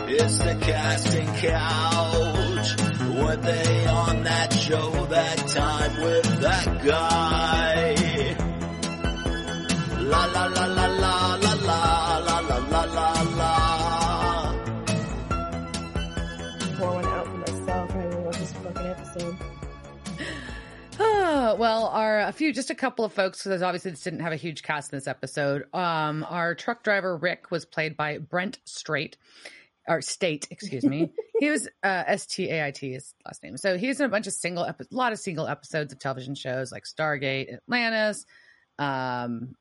It's the casting couch. Were they on that show that time with that guy? La la la la la la la la la la la la. pour one out for myself. I really love this fucking episode. Ah, well, our a few, just a couple of folks, because obviously this didn't have a huge cast in this episode. Um, our truck driver Rick was played by Brent Straight, or Stait, excuse me. he was uh, S T A I T his last name. So he's in a bunch of single, epi- a lot of single episodes of television shows like Stargate, Atlantis, um,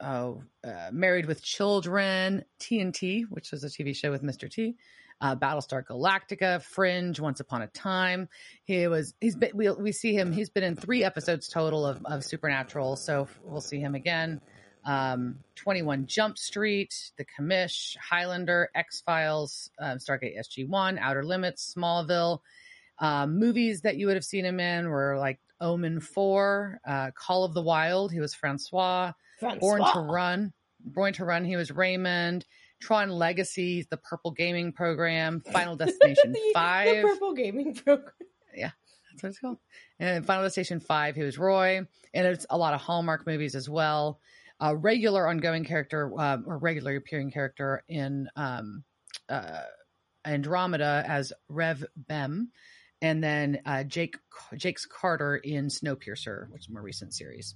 oh, uh, Married with Children, TNT, which was a TV show with Mr. T. Uh, Battlestar Galactica, Fringe, Once Upon a Time. He was he's been we we see him. He's been in three episodes total of of Supernatural, so we'll see him again. Um, Twenty One Jump Street, The Commish, Highlander, X Files, um, Stargate SG One, Outer Limits, Smallville. Um, movies that you would have seen him in were like Omen 4, uh, Call of the Wild, he was Francois. Born to Run, Born to Run, he was Raymond. Tron Legacy, the Purple Gaming Program, Final Destination The- 5. The purple gaming program. Yeah, that's what it's called. And Final Destination 5, he was Roy. And it's a lot of Hallmark movies as well. A regular ongoing character, uh, or regularly appearing character in um, uh, Andromeda as Rev Bem. And then uh, Jake Jake's Carter in Snowpiercer, which is a more recent series.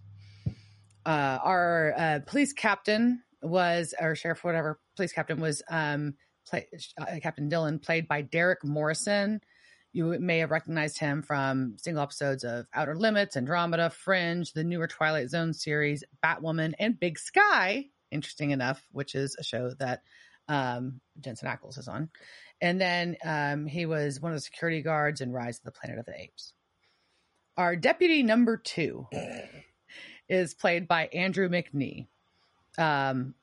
Uh, our uh, police captain was, or sheriff, whatever, police captain was um, play, uh, Captain Dylan, played by Derek Morrison. You may have recognized him from single episodes of Outer Limits, Andromeda, Fringe, the newer Twilight Zone series, Batwoman, and Big Sky. Interesting enough, which is a show that um, Jensen Ackles is on. And then um, he was one of the security guards in Rise of the Planet of the Apes. Our deputy number two is played by Andrew McNee. Um,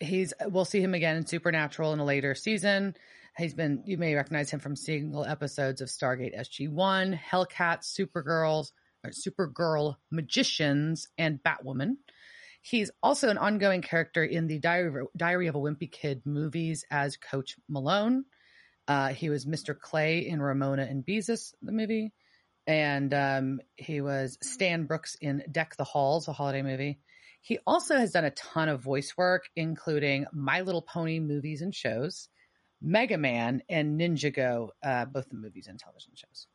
he's we'll see him again in Supernatural in a later season. He's been you may recognize him from single episodes of Stargate SG One, Hellcat, Supergirls, or Supergirl, Magicians, and Batwoman. He's also an ongoing character in the Diary, Diary of a Wimpy Kid movies as Coach Malone. Uh, he was Mr. Clay in Ramona and Beezus, the movie. And um, he was Stan Brooks in Deck the Halls, a holiday movie. He also has done a ton of voice work, including My Little Pony movies and shows, Mega Man, and Ninjago, uh, both the movies and television shows.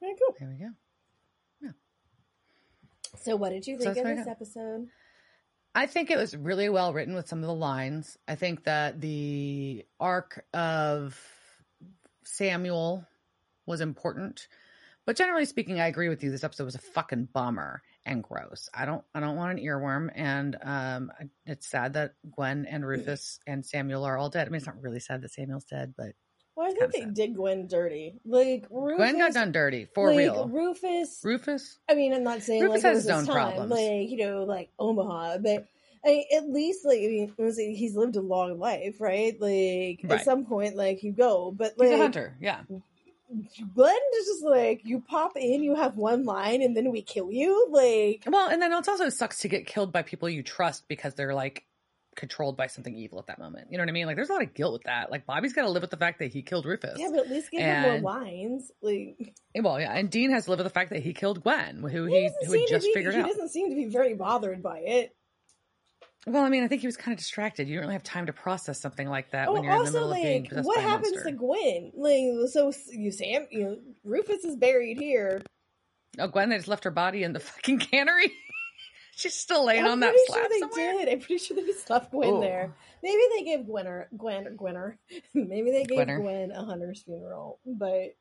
Very cool. There we go. So, what did you think that's of this episode? I think it was really well written with some of the lines. I think that the arc of Samuel was important. But generally speaking, I agree with you. This episode was a fucking bummer and gross. I don't I don't want an earworm and um it's sad that Gwen and Rufus and Samuel are all dead. I mean it's not really sad that Samuel's dead, but Well, I think they sad. did Gwen dirty. Like Rufus, Gwen got done dirty for like, real. Rufus, Rufus? I mean, I'm not saying Rufus like has was his own time, problems. like you know, like Omaha, but I mean, at least like I mean, he's lived a long life, right? Like Right. at some point, like you go, but He's like a hunter, yeah. Glenn is just like you pop in, you have one line, and then we kill you. Like Well, and then it also sucks to get killed by people you trust because they're like controlled by something evil at that moment. You know what I mean? Like there's a lot of guilt with that. Like Bobby's got to live with the fact that he killed Rufus. yeah, but at least give him more lines. Like eh, well, yeah, and Dean has to live with the fact that he killed Gwen, who he, he, who had just be, figured he out. He doesn't seem to be very bothered by it. Well, I mean, I think he was kind of distracted. You don't really have time to process something like that Oh, when you're in the also, middle of being like, possessed what by happens monster. to Gwen? Like, so you Sam, you know, Rufus is buried here. Oh, Gwen, they just left her body in the fucking cannery. She's still laying I'm on that pretty slab sure they somewhere. did. I'm pretty sure they just left Gwen Oh. there. Maybe they gave Gwenner, Gwen, Gwenner. Maybe they gave Gwenner. Gwen a hunter's funeral, but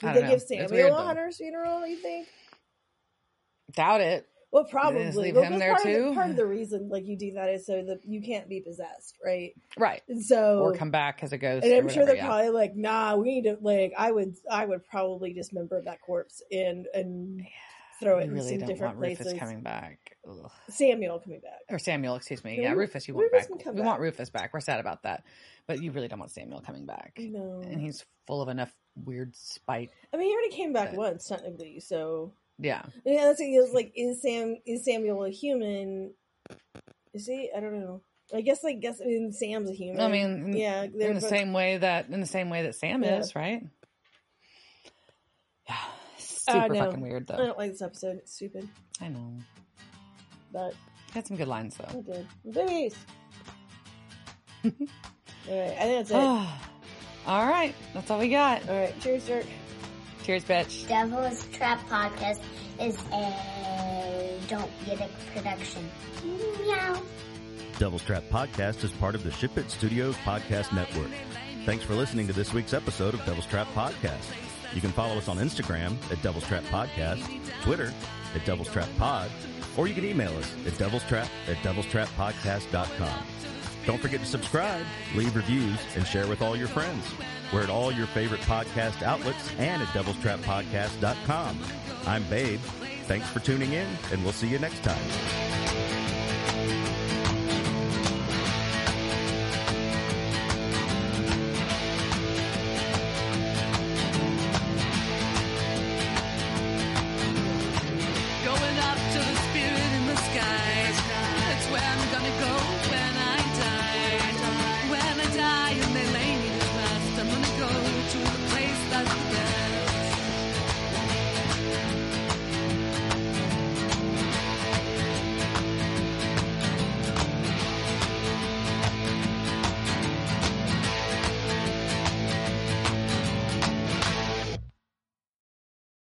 did they know. give Samuel weird, a hunter's funeral? You think? Doubt it. Well, just probably. leave Well, him there, part Of too? the, part of the reason, like you do that, is so that you can't be possessed, right? Right. And so, Or come back as a ghost. and I'm sure they're yeah. probably like, "Nah, we need to." Like, I would, I would probably dismember that corpse and and throw it in some different want Rufus places. coming back. Ugh. Samuel coming back. Or Samuel, excuse me. Yeah, Ru- Rufus, you want Rufus back. We back. want Rufus back. We're sad about that. But you really don't want Samuel coming back. No, And he's full of enough weird spite. I mean, he already came back But- once technically, so Yeah. yeah. That's what he was like. Is Sam? Is Samuel a human? Is he? I don't know. I guess. like guess. I mean, Sam's a human. I mean, yeah, in the both- same way that in the same way that Sam Yeah. is, right? Yeah. I Super know. fucking weird though. I don't like this episode. It's stupid, I know. but Had some good lines though. I did. Boobies. all right, I think that's it. all right. That's all we got. All right, cheers, Dirk. Cheers, bitch. Devil's Trap Podcast is a Don't Get It production. Meow. Devil's Trap Podcast is part of the Ship It Studios Podcast Network. Thanks for listening to this week's episode of Devil's Trap Podcast. You can follow us on Instagram at Devil's Trap Podcast, Twitter at Devil's Trap Pod, or you can email us at Devil's Trap at devilstrappodcast.com. Don't forget to subscribe, leave reviews, and share with all your friends. We're at all your favorite podcast outlets and at devilstrappodcast.com. I'm Babe. Thanks for tuning in, and we'll see you next time.